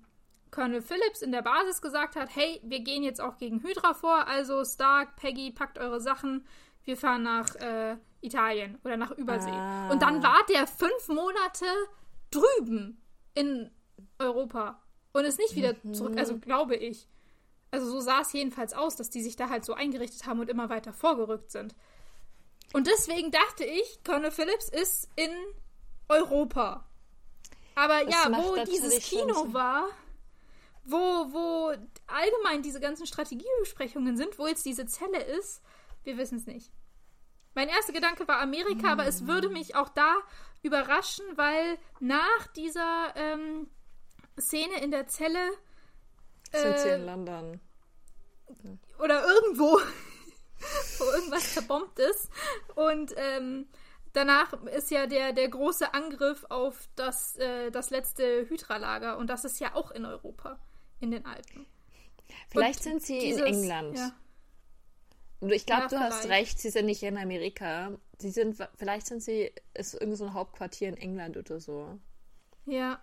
Colonel Phillips in der Basis gesagt hat, hey, wir gehen jetzt auch gegen Hydra vor, also Stark, Peggy, packt eure Sachen, wir fahren nach äh, Italien oder nach Übersee. Ah. Und dann war der fünf Monate drüben in Europa und ist nicht wieder mhm. zurück, also glaube ich. Also so sah es jedenfalls aus, dass die sich da halt so eingerichtet haben und immer weiter vorgerückt sind. Und deswegen dachte ich, Colonel Phillips ist in Europa. Aber das ja, wo dieses Kino war, wo, wo allgemein diese ganzen Strategiebesprechungen sind, wo jetzt diese Zelle ist, wir wissen es nicht. Mein erster Gedanke war Amerika, mhm. aber es würde mich auch da überraschen, weil nach dieser ähm, Szene in der Zelle. Äh, Sind sie in London? Oder irgendwo, [LAUGHS] wo irgendwas zerbombt ist. Und ähm, danach ist ja der, der große Angriff auf das, äh, das letzte Hydra-Lager. Und das ist ja auch in Europa, in den Alpen. Vielleicht Und sind sie dieses, in England. Ja. Ich glaube, ja, du vielleicht. hast recht, sie sind nicht in Amerika. Sie sind, vielleicht sind sie, ist irgend so ein Hauptquartier in England oder so. Ja.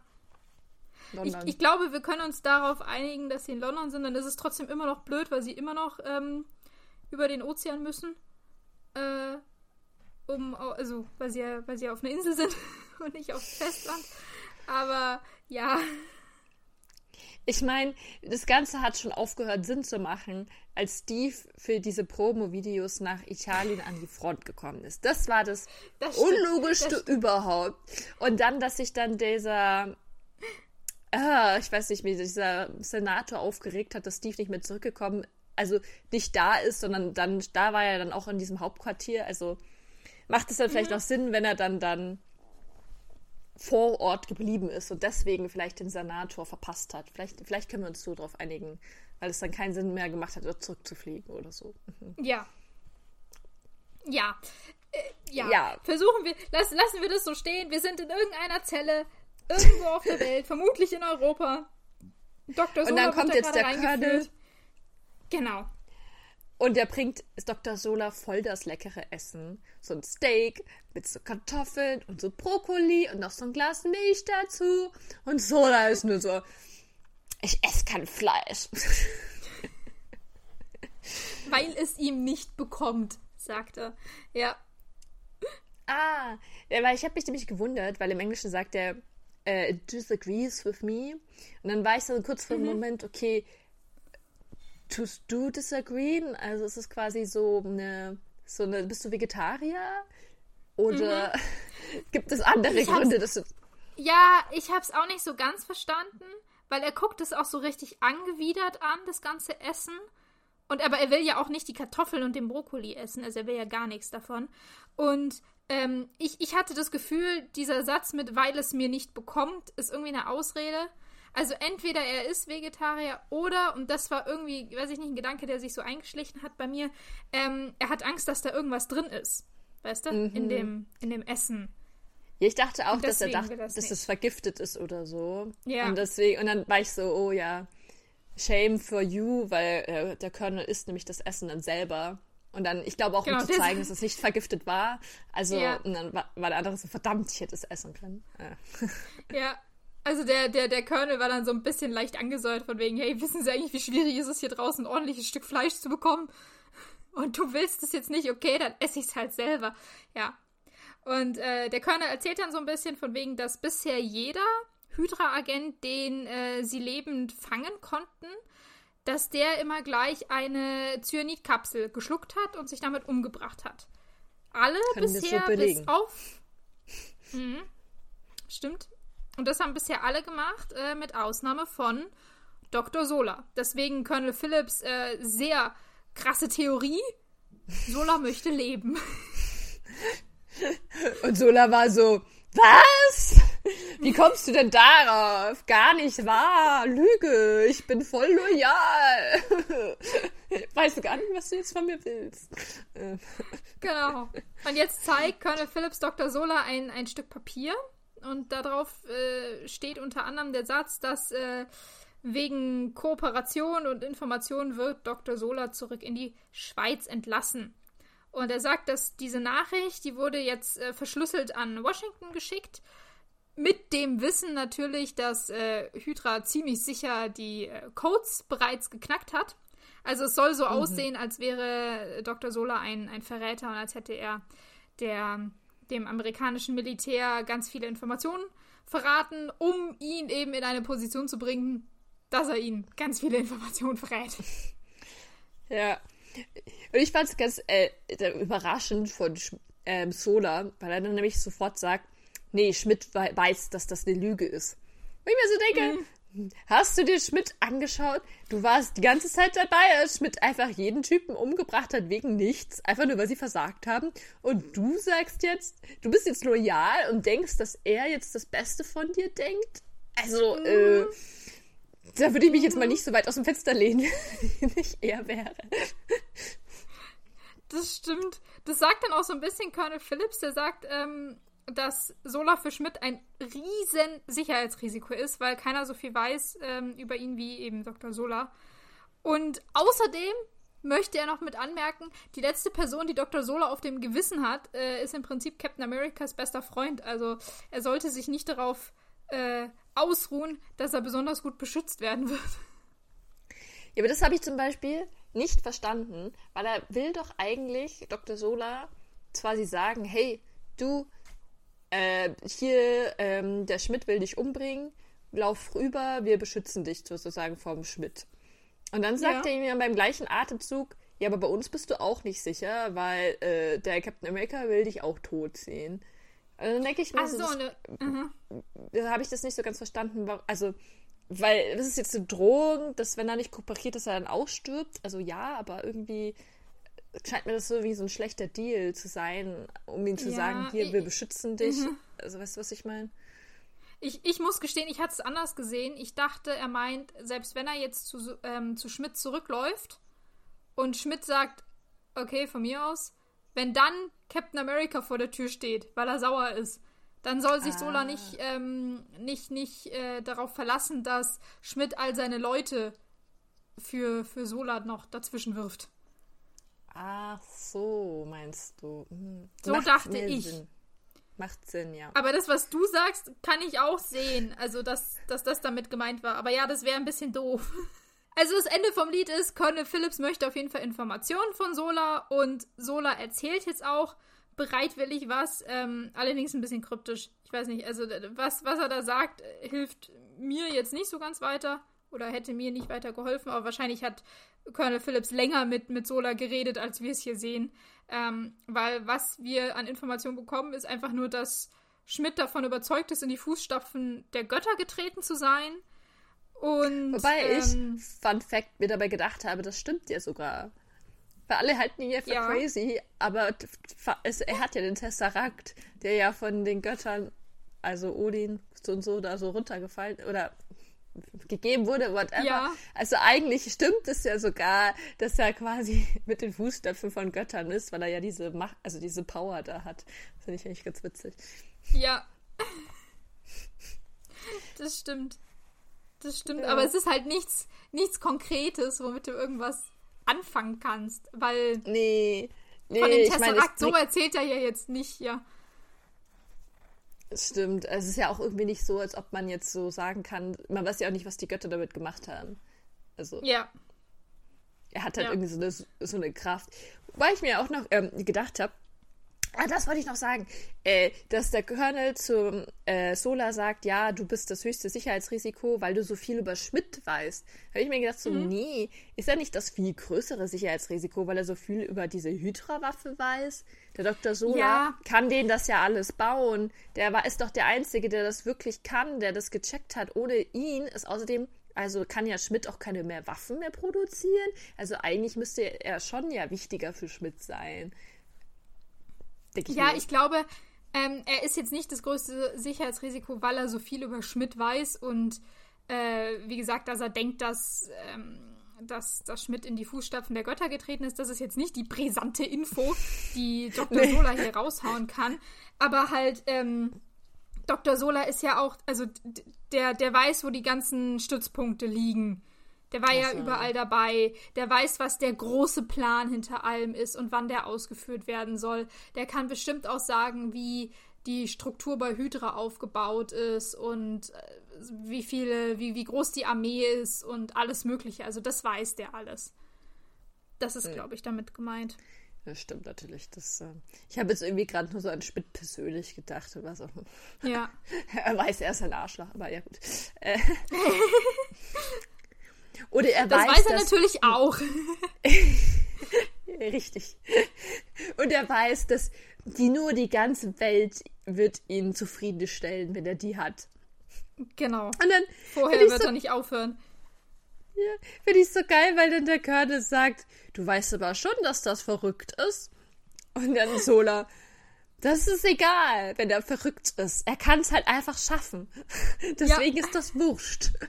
Ich, ich, glaube, wir können uns darauf einigen, dass sie in London sind. Dann ist es trotzdem immer noch blöd, weil sie immer noch ähm, über den Ozean müssen. Äh, um, also, weil sie ja, weil sie ja auf einer Insel sind [LAUGHS] und nicht auf Festland. Aber ja, ich meine, das Ganze hat schon aufgehört, Sinn zu machen, als Steve für diese Promo-Videos nach Italien an die Front gekommen ist. Das war das, das Unlogischste das überhaupt. Und dann, dass sich dann dieser, äh, ich weiß nicht, wie dieser Senator aufgeregt hat, dass Steve nicht mehr zurückgekommen, also nicht da ist, sondern dann, da war er dann auch in diesem Hauptquartier. Also macht es dann vielleicht mhm. auch Sinn, wenn er dann dann vor Ort geblieben ist und deswegen vielleicht den Senator verpasst hat. Vielleicht, vielleicht können wir uns so darauf einigen, weil es dann keinen Sinn mehr gemacht hat, zurückzufliegen oder so. Mhm. Ja. Ja. Äh, ja. ja. Versuchen wir, lass, lassen wir das so stehen. Wir sind in irgendeiner Zelle, irgendwo auf der Welt, vermutlich in Europa. Dr. Sola und dann kommt jetzt der Colonel. Genau. Und er bringt Dr. Sola voll das leckere Essen. So ein Steak mit so Kartoffeln und so Brokkoli und noch so ein Glas Milch dazu. Und Sola ist nur so, ich esse kein Fleisch. [LAUGHS] Weil es ihm nicht bekommt, sagt er. Ja. Ah, weil ich habe mich nämlich gewundert, weil im Englischen sagt er, uh, disagrees with me. Und dann war ich so kurz vor dem mhm. Moment, okay, tust du disagreeen? Also ist es quasi so eine, so eine, bist du Vegetarier? Oder mhm. [LAUGHS] gibt es andere Gründe, dass du. Ja, ich habe es auch nicht so ganz verstanden, weil er guckt es auch so richtig angewidert an, das ganze Essen. Und aber er will ja auch nicht die Kartoffeln und den Brokkoli essen, also er will ja gar nichts davon. Und ähm, ich, ich hatte das Gefühl, dieser Satz mit, weil es mir nicht bekommt, ist irgendwie eine Ausrede. Also entweder er ist Vegetarier oder, und das war irgendwie, weiß ich nicht, ein Gedanke, der sich so eingeschlichen hat bei mir, ähm, er hat Angst, dass da irgendwas drin ist. Weißt du? Mhm. In, dem, in dem Essen. Ja, ich dachte auch, dass er dachte, das dass es vergiftet ist oder so. Ja. Und deswegen, und dann war ich so, oh ja, shame for you, weil äh, der Colonel isst nämlich das Essen dann selber. Und dann, ich glaube auch, genau, um zu zeigen, dass es nicht vergiftet war. Also, ja. und dann war, war, der andere so, verdammt, ich hätte es essen können. Ja. ja. [LAUGHS] Also der, der, der Colonel war dann so ein bisschen leicht angesäuert von wegen, hey, wissen Sie eigentlich, wie schwierig ist es hier draußen ein ordentliches Stück Fleisch zu bekommen? Und du willst es jetzt nicht, okay, dann esse ich es halt selber. Ja. Und äh, der Colonel erzählt dann so ein bisschen von wegen, dass bisher jeder Hydra-Agent, den äh, sie lebend fangen konnten, dass der immer gleich eine Cyanidkapsel geschluckt hat und sich damit umgebracht hat. Alle Können bisher so bis auf. Mhm. Stimmt. Und das haben bisher alle gemacht, äh, mit Ausnahme von Dr. Sola. Deswegen Colonel Phillips äh, sehr krasse Theorie. Sola [LAUGHS] möchte leben. Und Sola war so, was? Wie kommst du denn darauf? Gar nicht wahr. Lüge. Ich bin voll loyal. [LAUGHS] Weißt du gar nicht, was du jetzt von mir willst. Genau. Und jetzt zeigt Colonel Phillips Dr. Sola ein, ein Stück Papier. Und darauf äh, steht unter anderem der Satz, dass äh, wegen Kooperation und Information wird Dr. Sola zurück in die Schweiz entlassen. Und er sagt, dass diese Nachricht, die wurde jetzt äh, verschlüsselt an Washington geschickt. Mit dem Wissen natürlich, dass äh, Hydra ziemlich sicher die äh, Codes bereits geknackt hat. Also es soll so mhm. aussehen, als wäre Dr. Sola ein, ein Verräter und als hätte er der, dem amerikanischen Militär ganz viele Informationen verraten, um ihn eben in eine Position zu bringen, dass er ihnen ganz viele Informationen verrät. Ja, und ich fand es ganz äh, überraschend von ähm, Sola, weil er dann nämlich sofort sagt, nee, Schmidt weiß, dass das eine Lüge ist. Und ich mir so denke, mhm. Hast du dir Schmidt angeschaut? Du warst die ganze Zeit dabei, als Schmidt einfach jeden Typen umgebracht hat wegen nichts, einfach nur, weil sie versagt haben. Und du sagst jetzt, du bist jetzt loyal und denkst, dass er jetzt das Beste von dir denkt? Also, äh, da würde ich mich jetzt mal nicht so weit aus dem Fenster lehnen, [LAUGHS] wie ich eher wäre. Das stimmt. Das sagt dann auch so ein bisschen Colonel Phillips, der sagt, ähm, dass Sola für Schmidt ein riesen Sicherheitsrisiko ist, weil keiner so viel weiß ähm, über ihn wie eben Dr. Sola. Und außerdem möchte er noch mit anmerken, die letzte Person, die Dr. Sola auf dem Gewissen hat, äh, ist im Prinzip Captain Americas bester Freund. Also er sollte sich nicht darauf äh, ausruhen, dass er besonders gut beschützt werden wird. Ja, aber das habe ich zum Beispiel nicht verstanden, weil er will doch eigentlich Dr. Sola quasi sagen, hey, du, äh, hier, ähm, der Schmidt will dich umbringen, lauf rüber, wir beschützen dich sozusagen vom Schmidt. Und dann sagt ja. er ihm beim gleichen Atemzug, ja, aber bei uns bist du auch nicht sicher, weil äh, der Captain America will dich auch tot sehen. Also dann denke ich mir, Ach so, ne, uh habe ich das nicht so ganz verstanden. Also, weil das ist jetzt eine Drohung, dass wenn er nicht kooperiert, dass er dann auch stirbt. Also ja, aber irgendwie scheint mir das so wie so ein schlechter Deal zu sein, um ihm zu ja, sagen, hier, wir beschützen dich. Mhm. Also weißt du, was ich meine? Ich, ich muss gestehen, ich hatte es anders gesehen. Ich dachte, er meint, selbst wenn er jetzt zu, ähm, zu Schmidt zurückläuft und Schmidt sagt, okay, von mir aus, wenn dann Captain America vor der Tür steht, weil er sauer ist, dann soll sich ah. Sola nicht, ähm, nicht, nicht äh, darauf verlassen, dass Schmidt all seine Leute für, für Sola noch dazwischen wirft. Ach so, meinst du. Hm. So Macht dachte ich. Sinn. Macht Sinn, ja. Aber das, was du sagst, kann ich auch sehen. Also, dass, dass das damit gemeint war. Aber ja, das wäre ein bisschen doof. [LAUGHS] Also das Ende vom Lied ist, Colonel Phillips möchte auf jeden Fall Informationen von Sola und Sola erzählt jetzt auch bereitwillig was, ähm, allerdings ein bisschen kryptisch. Ich weiß nicht, also was, was er da sagt, hilft mir jetzt nicht so ganz weiter oder hätte mir nicht weiter geholfen, aber wahrscheinlich hat Colonel Phillips länger mit, mit Sola geredet, als wir es hier sehen. Ähm, weil was wir an Informationen bekommen, ist einfach nur, dass Schmidt davon überzeugt ist, in die Fußstapfen der Götter getreten zu sein und, Wobei ähm, ich, Fun Fact, mir dabei gedacht habe, das stimmt ja sogar. Weil alle halten ihn ja für ja. crazy, aber es, er hat ja den Tesseract, der ja von den Göttern, also Odin so und so, da so runtergefallen oder gegeben wurde, whatever. Ja. Also eigentlich stimmt es ja sogar, dass er quasi [LAUGHS] mit den Fußstöpfen von Göttern ist, weil er ja diese Macht, also diese Power da hat. Das finde ich eigentlich ganz witzig. Ja. Das stimmt. Das stimmt, ja. aber es ist halt nichts, nichts Konkretes, womit du irgendwas anfangen kannst, weil. Nee. nee von dem Tesseract, so erzählt er ja jetzt nicht, ja. Stimmt. Es ist ja auch irgendwie nicht so, als ob man jetzt so sagen kann, man weiß ja auch nicht, was die Götter damit gemacht haben. Also. Ja. Er hat halt ja. irgendwie so eine, so eine Kraft. Wobei ich mir auch noch ähm, gedacht habe, Ah, das wollte ich noch sagen. Äh, dass der Colonel zum äh, Sola sagt, ja, du bist das höchste Sicherheitsrisiko, weil du so viel über Schmidt weißt. Habe ich mir gedacht, so, mhm. nee, ist er nicht das viel größere Sicherheitsrisiko, weil er so viel über diese Hydra-Waffe weiß? Der Dr. Sola ja. kann den das ja alles bauen. Der war, ist doch der Einzige, der das wirklich kann, der das gecheckt hat. Ohne ihn ist außerdem also kann ja Schmidt auch keine mehr Waffen mehr produzieren. Also eigentlich müsste er schon ja wichtiger für Schmidt sein. Ich ja, mir. ich glaube, ähm, er ist jetzt nicht das größte Sicherheitsrisiko, weil er so viel über Schmidt weiß und äh, wie gesagt, dass er denkt, dass, ähm, dass, dass Schmidt in die Fußstapfen der Götter getreten ist. Das ist jetzt nicht die brisante Info, die [LAUGHS] Dr. Nee. Sola hier raushauen kann. Aber halt, ähm, Dr. Sola ist ja auch, also der, der weiß, wo die ganzen Stützpunkte liegen. Der war ja überall dabei. Der weiß, was der große Plan hinter allem ist und wann der ausgeführt werden soll. Der kann bestimmt auch sagen, wie die Struktur bei Hydra aufgebaut ist und äh, wie viele, wie, wie groß die Armee ist und alles Mögliche. Also das weiß der alles. Das ist, ja. glaube ich, damit gemeint. Das stimmt natürlich. Das, äh, ich habe jetzt irgendwie gerade nur so an Schmidt persönlich gedacht. Was auch, ja. [LAUGHS] er weiß, er ist ein Arschloch, aber ja gut. Äh, [LAUGHS] oder er das weiß, weiß er natürlich auch. [LAUGHS] Richtig. Und er weiß, dass die nur die ganze Welt wird ihn zufriedenstellen, wenn er die hat. Genau. Und dann Vorher wird so, er nicht aufhören. Ja, finde ich so geil, weil dann der Curtis sagt, du weißt aber schon, dass das verrückt ist. Und dann Sola, das ist egal, wenn er verrückt ist. Er kann es halt einfach schaffen. [LAUGHS] Deswegen ja. ist das wurscht. [LAUGHS]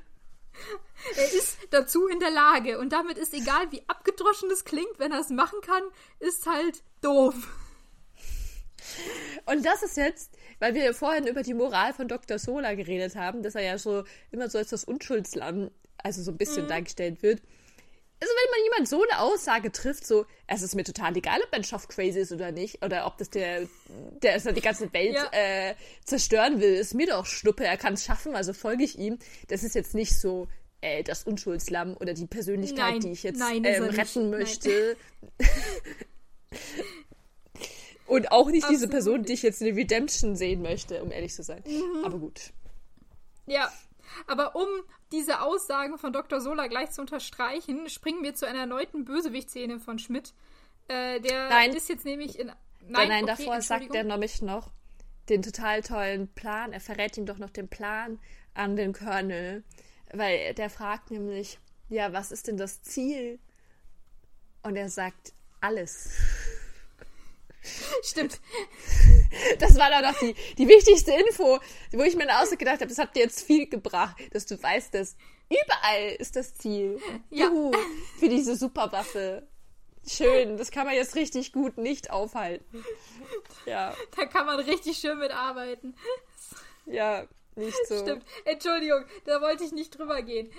[LAUGHS] Er ist dazu in der Lage. Und damit ist egal, wie abgedroschen es klingt, wenn er es machen kann, ist halt doof. Und das ist jetzt, weil wir vorhin über die Moral von Dr. Sola geredet haben, dass er ja so immer so als das Unschuldslamm also so ein bisschen mhm. dargestellt wird. Also wenn man jemand so eine Aussage trifft, so, es ist mir total egal, ob mein Stoff crazy ist oder nicht, oder ob das der, der ist die ganze Welt ja. äh, zerstören will, ist mir doch Schnuppe, er kann es schaffen, also folge ich ihm. Das ist jetzt nicht so äh, das Unschuldslamm oder die Persönlichkeit, nein, die ich jetzt nein, ähm, retten möchte. Und auch nicht Absolut. diese Person, die ich jetzt in Redemption sehen möchte, um ehrlich zu sein. Mhm. Aber gut. Ja, aber um diese Aussagen von Dr. Sola gleich zu unterstreichen, springen wir zu einer erneuten Bösewicht-Szene von Schmidt. Äh, der nein. ist jetzt nämlich in. Nein, nein, okay, davor sagt er nämlich noch den total tollen Plan. Er verrät ihm doch noch den Plan an den Colonel. Weil der fragt nämlich, ja, was ist denn das Ziel? Und er sagt, alles. [LAUGHS] Stimmt. Das war dann noch die, die wichtigste Info, wo ich mir auch so gedacht habe, das hat dir jetzt viel gebracht, dass du weißt, dass überall ist das Ziel. Ja. Juhu, für diese Superwaffe. Schön, das kann man jetzt richtig gut nicht aufhalten. Ja. Da kann man richtig schön mitarbeiten. Ja, nicht so. Stimmt. Entschuldigung, da wollte ich nicht drüber gehen.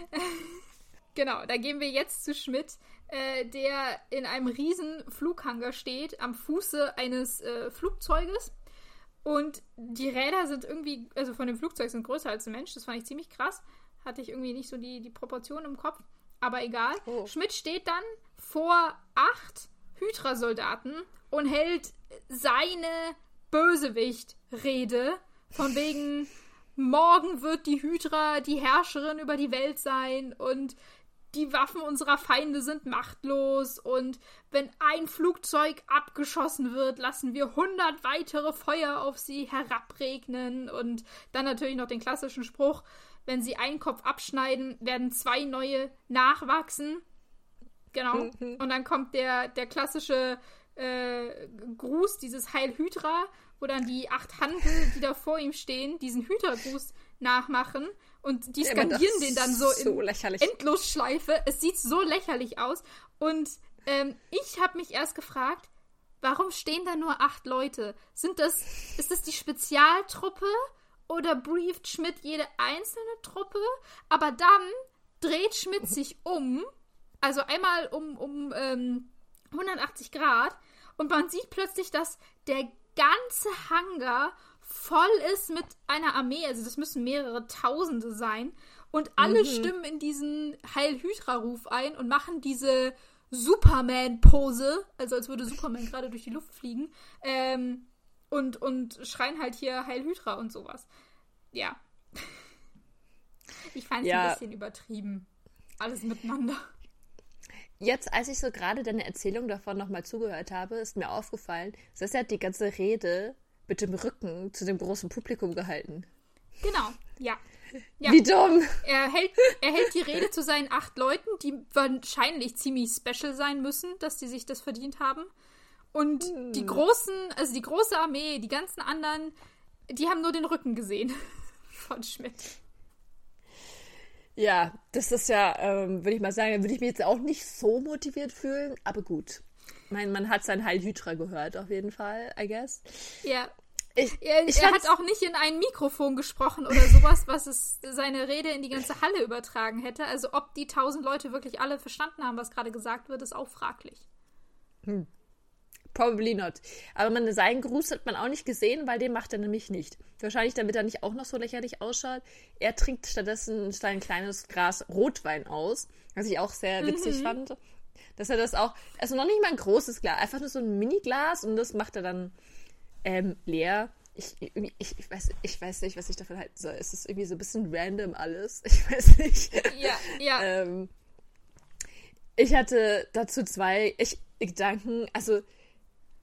[LAUGHS] genau, da gehen wir jetzt zu Schmidt äh, der in einem riesen Flughanger steht, am Fuße eines äh, Flugzeuges. Und die Räder sind irgendwie, also von dem Flugzeug sind größer als ein Mensch. Das fand ich ziemlich krass. Hatte ich irgendwie nicht so die, die Proportion im Kopf. Aber egal. Oh. Schmidt steht dann vor acht Hydra-Soldaten und hält seine Bösewicht-Rede. Von wegen, [LAUGHS] morgen wird die Hydra die Herrscherin über die Welt sein und die Waffen unserer Feinde sind machtlos und wenn ein Flugzeug abgeschossen wird, lassen wir 100 weitere Feuer auf sie herabregnen und dann natürlich noch den klassischen Spruch, wenn sie einen Kopf abschneiden, werden zwei neue nachwachsen. Genau. Mhm. Und dann kommt der, der klassische äh, Gruß, dieses Heil Hydra, wo dann die acht Handel, die da vor ihm stehen, diesen Hydra-Gruß nachmachen und die skandieren den dann so, so in lächerlich. Endlosschleife. Es sieht so lächerlich aus. Und ähm, ich habe mich erst gefragt, warum stehen da nur acht Leute? Sind das, ist das die Spezialtruppe oder brieft Schmidt jede einzelne Truppe? Aber dann dreht Schmidt sich um, also einmal um, um ähm, 180 Grad, und man sieht plötzlich, dass der ganze Hangar voll ist mit einer Armee, also das müssen mehrere Tausende sein, und alle mhm. stimmen in diesen Heil Hydra-Ruf ein und machen diese Superman-Pose, also als würde Superman [LAUGHS] gerade durch die Luft fliegen, ähm, und, und schreien halt hier Heil Hydra und sowas. Ja. [LAUGHS] Ich fand es ja. ein bisschen übertrieben. Alles miteinander. Jetzt, als ich so gerade deine Erzählung davon nochmal zugehört habe, ist mir aufgefallen, dass er die ganze Rede mit dem Rücken zu dem großen Publikum gehalten. Genau, ja. ja. Wie dumm! Er hält, er hält die Rede zu seinen acht Leuten, die wahrscheinlich ziemlich special sein müssen, dass die sich das verdient haben. Und hm. die großen, also die große Armee, die ganzen anderen, die haben nur den Rücken gesehen [LAUGHS] von Schmidt. Ja, das ist ja, ähm, würde ich mal sagen, würde ich mich jetzt auch nicht so motiviert fühlen, aber gut. Ich meine, man hat sein Heil Hydra gehört, auf jeden Fall, I guess. Ja. Ich, er, ich er hat auch nicht in ein Mikrofon gesprochen oder sowas, was es seine Rede in die ganze Halle übertragen hätte. Also ob die tausend Leute wirklich alle verstanden haben, was gerade gesagt wird, ist auch fraglich. Hm. Probably not. Aber man, seinen Gruß hat man auch nicht gesehen, weil den macht er nämlich nicht. Wahrscheinlich, damit er nicht auch noch so lächerlich ausschaut. Er trinkt stattdessen ein kleines Glas Rotwein aus, was ich auch sehr witzig mhm. fand. Dass er das auch, also noch nicht mal ein großes Glas, einfach nur so ein Mini-Glas und das macht er dann ähm, leer. Ich, ich, ich, weiß, ich weiß nicht, was ich davon halten soll. Es ist irgendwie so ein bisschen random alles. [LAUGHS] Ich weiß nicht. Ja, ja. ähm, ich hatte dazu zwei Gedanken. Also,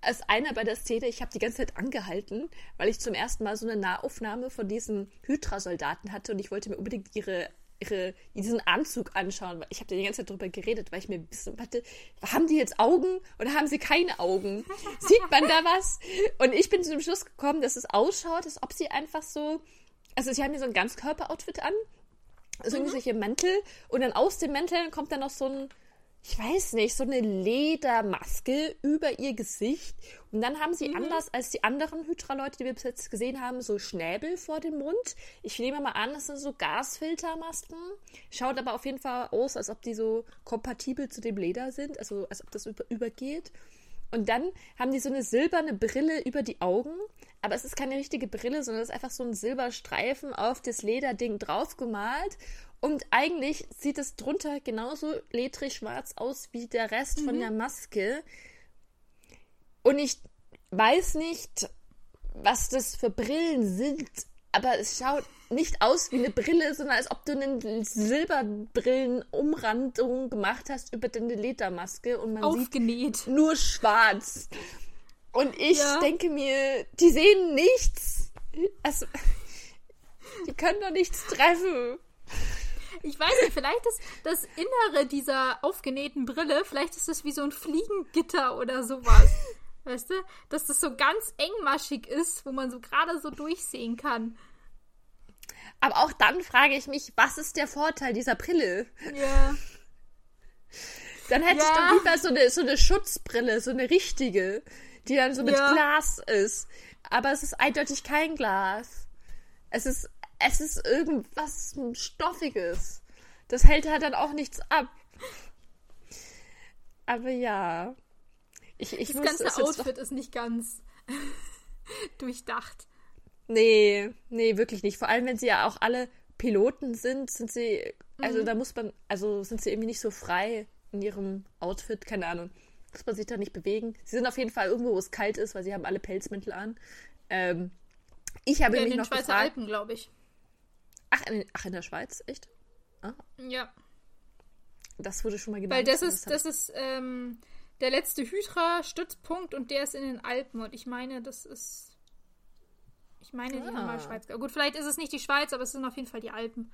als einer bei der Szene, ich habe die ganze Zeit angehalten, weil ich zum ersten Mal so eine Nahaufnahme von diesen Hydra-Soldaten hatte und ich wollte mir unbedingt ihre, ihre, diesen Anzug anschauen. Weil ich habe die ganze Zeit darüber geredet, weil ich mir ein bisschen, warte, haben die jetzt Augen oder haben sie keine Augen? Sieht man da was? Und ich bin zu dem Schluss gekommen, dass es ausschaut, als ob sie einfach so, also sie haben hier so ein Ganzkörper-Outfit an, also mhm. solche Mäntel und dann aus den Mänteln kommt dann noch so ein ich weiß nicht, so eine Ledermaske über ihr Gesicht. Und dann haben sie mhm. anders als die anderen Hydra-Leute, die wir bis jetzt gesehen haben, so Schnäbel vor dem Mund. Ich nehme mal an, das sind so Gasfiltermasken. Schaut aber auf jeden Fall aus, als ob die so kompatibel zu dem Leder sind, also als ob das über übergeht. Und dann haben die so eine silberne Brille über die Augen, aber es ist keine richtige Brille, sondern es ist einfach so ein Silberstreifen auf das Lederding draufgemalt. Und eigentlich sieht es drunter genauso ledrig schwarz aus wie der Rest mhm. von der Maske. Und ich weiß nicht, was das für Brillen sind, aber es schaut nicht aus wie eine Brille, sondern als ob du eine Silberbrillenumrandung gemacht hast über deine Ledermaske und man Aufgenäht. sieht nur schwarz. Und ich ja. denke mir, die sehen nichts. Also, die können doch nichts treffen. Ich weiß nicht, vielleicht ist das Innere dieser aufgenähten Brille, vielleicht ist das wie so ein Fliegengitter oder sowas. Weißt du? Dass das so ganz engmaschig ist, wo man so gerade so durchsehen kann. Aber auch dann frage ich mich, was ist der Vorteil dieser Brille? Ja. Dann hätte ja. ich doch lieber so eine, so eine Schutzbrille, so eine richtige, die dann so mit ja. Glas ist. Aber es ist eindeutig kein Glas. Es ist es ist irgendwas Stoffiges. Das hält halt dann auch nichts ab. Aber ja. Ich, ich das ganze Outfit ist nicht ganz [LAUGHS] durchdacht. Nee, nee, wirklich nicht. Vor allem, wenn sie ja auch alle Piloten sind, sind sie, also mhm. da muss man, also sind sie irgendwie nicht so frei in ihrem Outfit, keine Ahnung. Muss man sich da nicht bewegen. Sie sind auf jeden Fall irgendwo, wo es kalt ist, weil sie haben alle Pelzmäntel an. Ähm, ich habe ja, mich in den noch Schweizer gefragt, Alpen, glaube ich. Ach in, ach, in der Schweiz? Echt? Ah. Ja. Das wurde schon mal genannt. Weil das ist, das ist ähm, der letzte Hydra-Stützpunkt und der ist in den Alpen. Und ich meine, das ist. Ich meine, ah. die haben mal Schweiz. Gut, vielleicht ist es nicht die Schweiz, aber es sind auf jeden Fall die Alpen.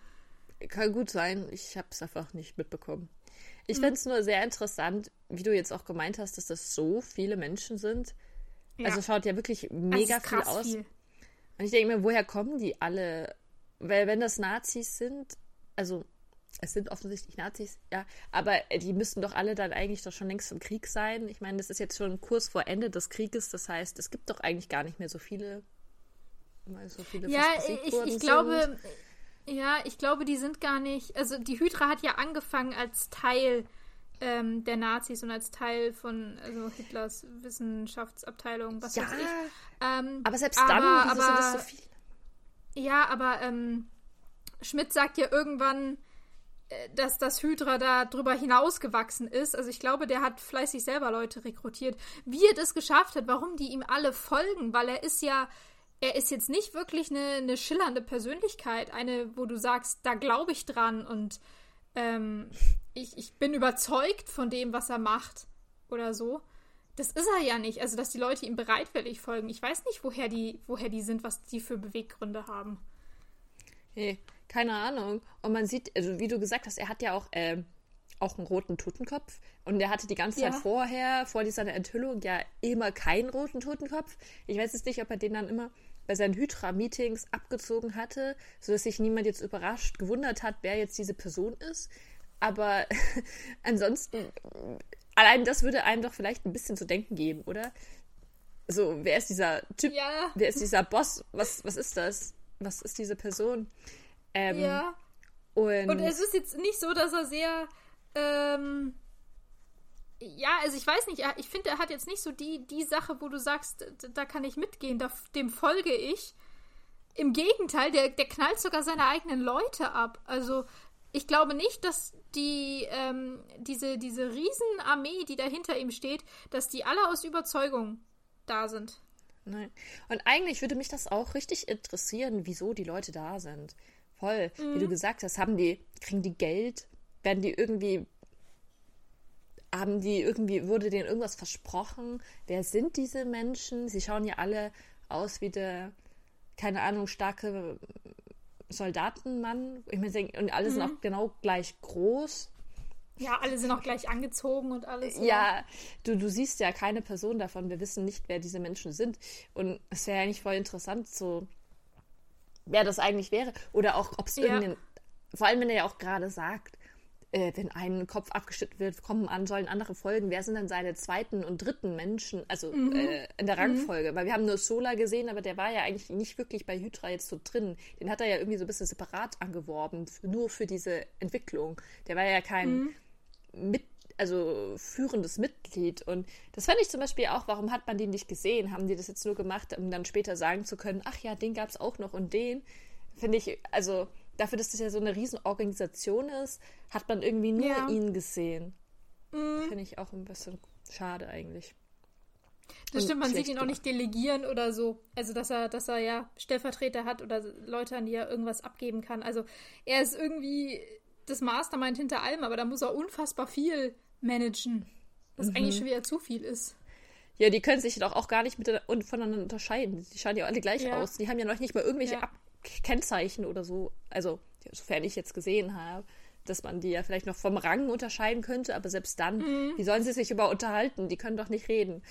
Kann gut sein. Ich habe es einfach nicht mitbekommen. Ich mhm. finde es nur sehr interessant, wie du jetzt auch gemeint hast, dass das so viele Menschen sind. Ja. Also schaut ja wirklich mega viel aus. Viel. Und ich denke mir, woher kommen die alle? Weil wenn das Nazis sind, also es sind offensichtlich Nazis, ja, aber die müssten doch alle dann eigentlich doch schon längst im Krieg sein. Ich meine, das ist jetzt schon kurz vor Ende des Krieges, das heißt, es gibt doch eigentlich gar nicht mehr so viele. So viele ja, ich, ich glaube, ja, ich glaube, die sind gar nicht. Also die Hydra hat ja angefangen als Teil ähm, der Nazis und als Teil von also Hitlers Wissenschaftsabteilung, was ja, weiß ich. Ähm, aber selbst dann, aber, aber, sind das so viele? Ja, aber ähm, Schmidt sagt ja irgendwann, äh, dass das Hydra da drüber hinausgewachsen ist. Also ich glaube, der hat fleißig selber Leute rekrutiert. Wie er das geschafft hat, warum die ihm alle folgen, weil er ist ja, er ist jetzt nicht wirklich eine, eine schillernde Persönlichkeit, eine, wo du sagst, da glaube ich dran und ähm, ich, ich bin überzeugt von dem, was er macht oder so. Das ist er ja nicht. Also, dass die Leute ihm bereitwillig folgen. Ich weiß nicht, woher die, woher die sind, was die für Beweggründe haben. Nee, keine Ahnung. Und man sieht, also wie du gesagt hast, er hat ja auch, äh, auch einen roten Totenkopf. Und er hatte die ganze Zeit ja. vorher, vor dieser Enthüllung, ja immer keinen roten Totenkopf. Ich weiß jetzt nicht, ob er den dann immer bei seinen Hydra-Meetings abgezogen hatte, sodass sich niemand jetzt überrascht gewundert hat, wer jetzt diese Person ist. Aber [LAUGHS] ansonsten, allein das würde einem doch vielleicht ein bisschen zu denken geben, oder? So, wer ist dieser Typ? Ja. Wer ist dieser Boss? Was, was ist das? Was ist diese Person? Ähm, ja. Und, und, es ist jetzt nicht so, dass er sehr. Ähm, ja, also ich weiß nicht, ich finde, er hat jetzt nicht so die, die Sache, wo du sagst, da kann ich mitgehen, da, dem folge ich. Im Gegenteil, der, der knallt sogar seine eigenen Leute ab. Also ich glaube nicht, dass die, ähm, diese, diese Riesenarmee, die da hinter ihm steht, dass die alle aus Überzeugung da sind. Nein. Und eigentlich würde mich das auch richtig interessieren, wieso die Leute da sind. Voll. Mhm. Wie du mhm. gesagt hast, haben die, kriegen die Geld? Werden die irgendwie haben die irgendwie, wurde denen irgendwas versprochen? Wer sind diese Menschen? Sie schauen ja alle aus wie der, keine Ahnung, starke Soldatenmann. Ich meine, und alle mhm. sind auch genau gleich groß. Ja, alle sind auch gleich angezogen und alles. Ja, ja du, du siehst ja keine Person davon. Wir wissen nicht, wer diese Menschen sind. Und es wäre ja eigentlich voll interessant, so wer das eigentlich wäre. Oder auch, ob es ja. irgendeinen. Vor allem, wenn er ja auch gerade sagt, äh, wenn ein Kopf abgeschnitten wird, kommen an, sollen andere folgen. Wer sind dann seine zweiten und dritten Menschen, also mhm. äh, in der Rangfolge? Mhm. Weil wir haben nur Sola gesehen, aber der war ja eigentlich nicht wirklich bei Hydra jetzt so drin. Den hat er ja irgendwie so ein bisschen separat angeworben, nur für diese Entwicklung. Der war ja kein mhm. mit also führendes Mitglied. Und das fand ich zum Beispiel auch, warum hat man den nicht gesehen? Haben die das jetzt nur gemacht, um dann später sagen zu können, ach ja, den gab es auch noch und den? Finde ich, also dafür, dass das ja so eine Riesenorganisation ist, hat man irgendwie nur ja. ihn gesehen. Mhm. Finde ich auch ein bisschen schade eigentlich. Das stimmt, man sieht ihn auch nicht delegieren oder so. Also, dass er, dass er ja Stellvertreter hat oder Leute, an die er irgendwas abgeben kann. Also, er ist irgendwie das Mastermind hinter allem, aber da muss er unfassbar viel managen. Was mhm. eigentlich schon wieder zu viel ist. Ja, die können sich doch auch gar nicht miteinander, voneinander unterscheiden. Die schauen ja alle gleich ja. aus. Die haben ja noch nicht mal irgendwelche ja. Kennzeichen oder so. Also, sofern ich jetzt gesehen habe, dass man die ja vielleicht noch vom Rang unterscheiden könnte, aber selbst dann, mhm. wie sollen sie sich über unterhalten? Die können doch nicht reden.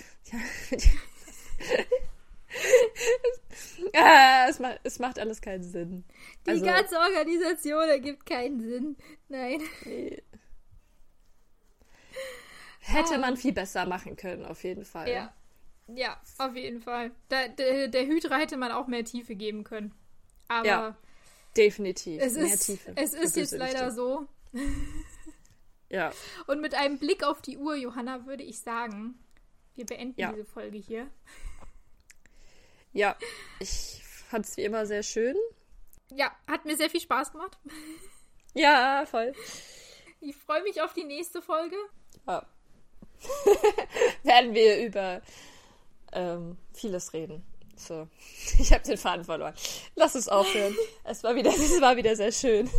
ah, [LAUGHS] es, macht, es macht alles keinen Sinn. Die also, ganze Organisation ergibt keinen Sinn. Nein. Nee. Hätte ah. man viel besser machen können, auf jeden Fall. Ja, ja auf jeden Fall. Da, der, der Hydra hätte man auch mehr Tiefe geben können. Aber ja, definitiv. Es mehr ist, Tiefe. Es ist jetzt leider so. ja. Und mit einem Blick auf die Uhr, Johanna, würde ich sagen, wir beenden ja. diese Folge hier. Ja, ich fand es wie immer sehr schön. Ja, hat mir sehr viel Spaß gemacht. Ja, voll. Ich freue mich auf die nächste Folge. Ja. [LAUGHS] Werden wir über ähm, vieles reden. So, [LAUGHS] ich habe den Faden verloren. Lass es aufhören. [LAUGHS] Es war wieder, es war wieder sehr schön.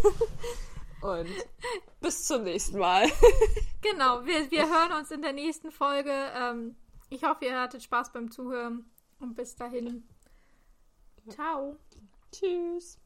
[LAUGHS] Und bis zum nächsten Mal. Genau, wir, wir hören uns in der nächsten Folge. Ähm, ich hoffe, ihr hattet Spaß beim Zuhören. Und bis dahin. Ciao. Tschüss.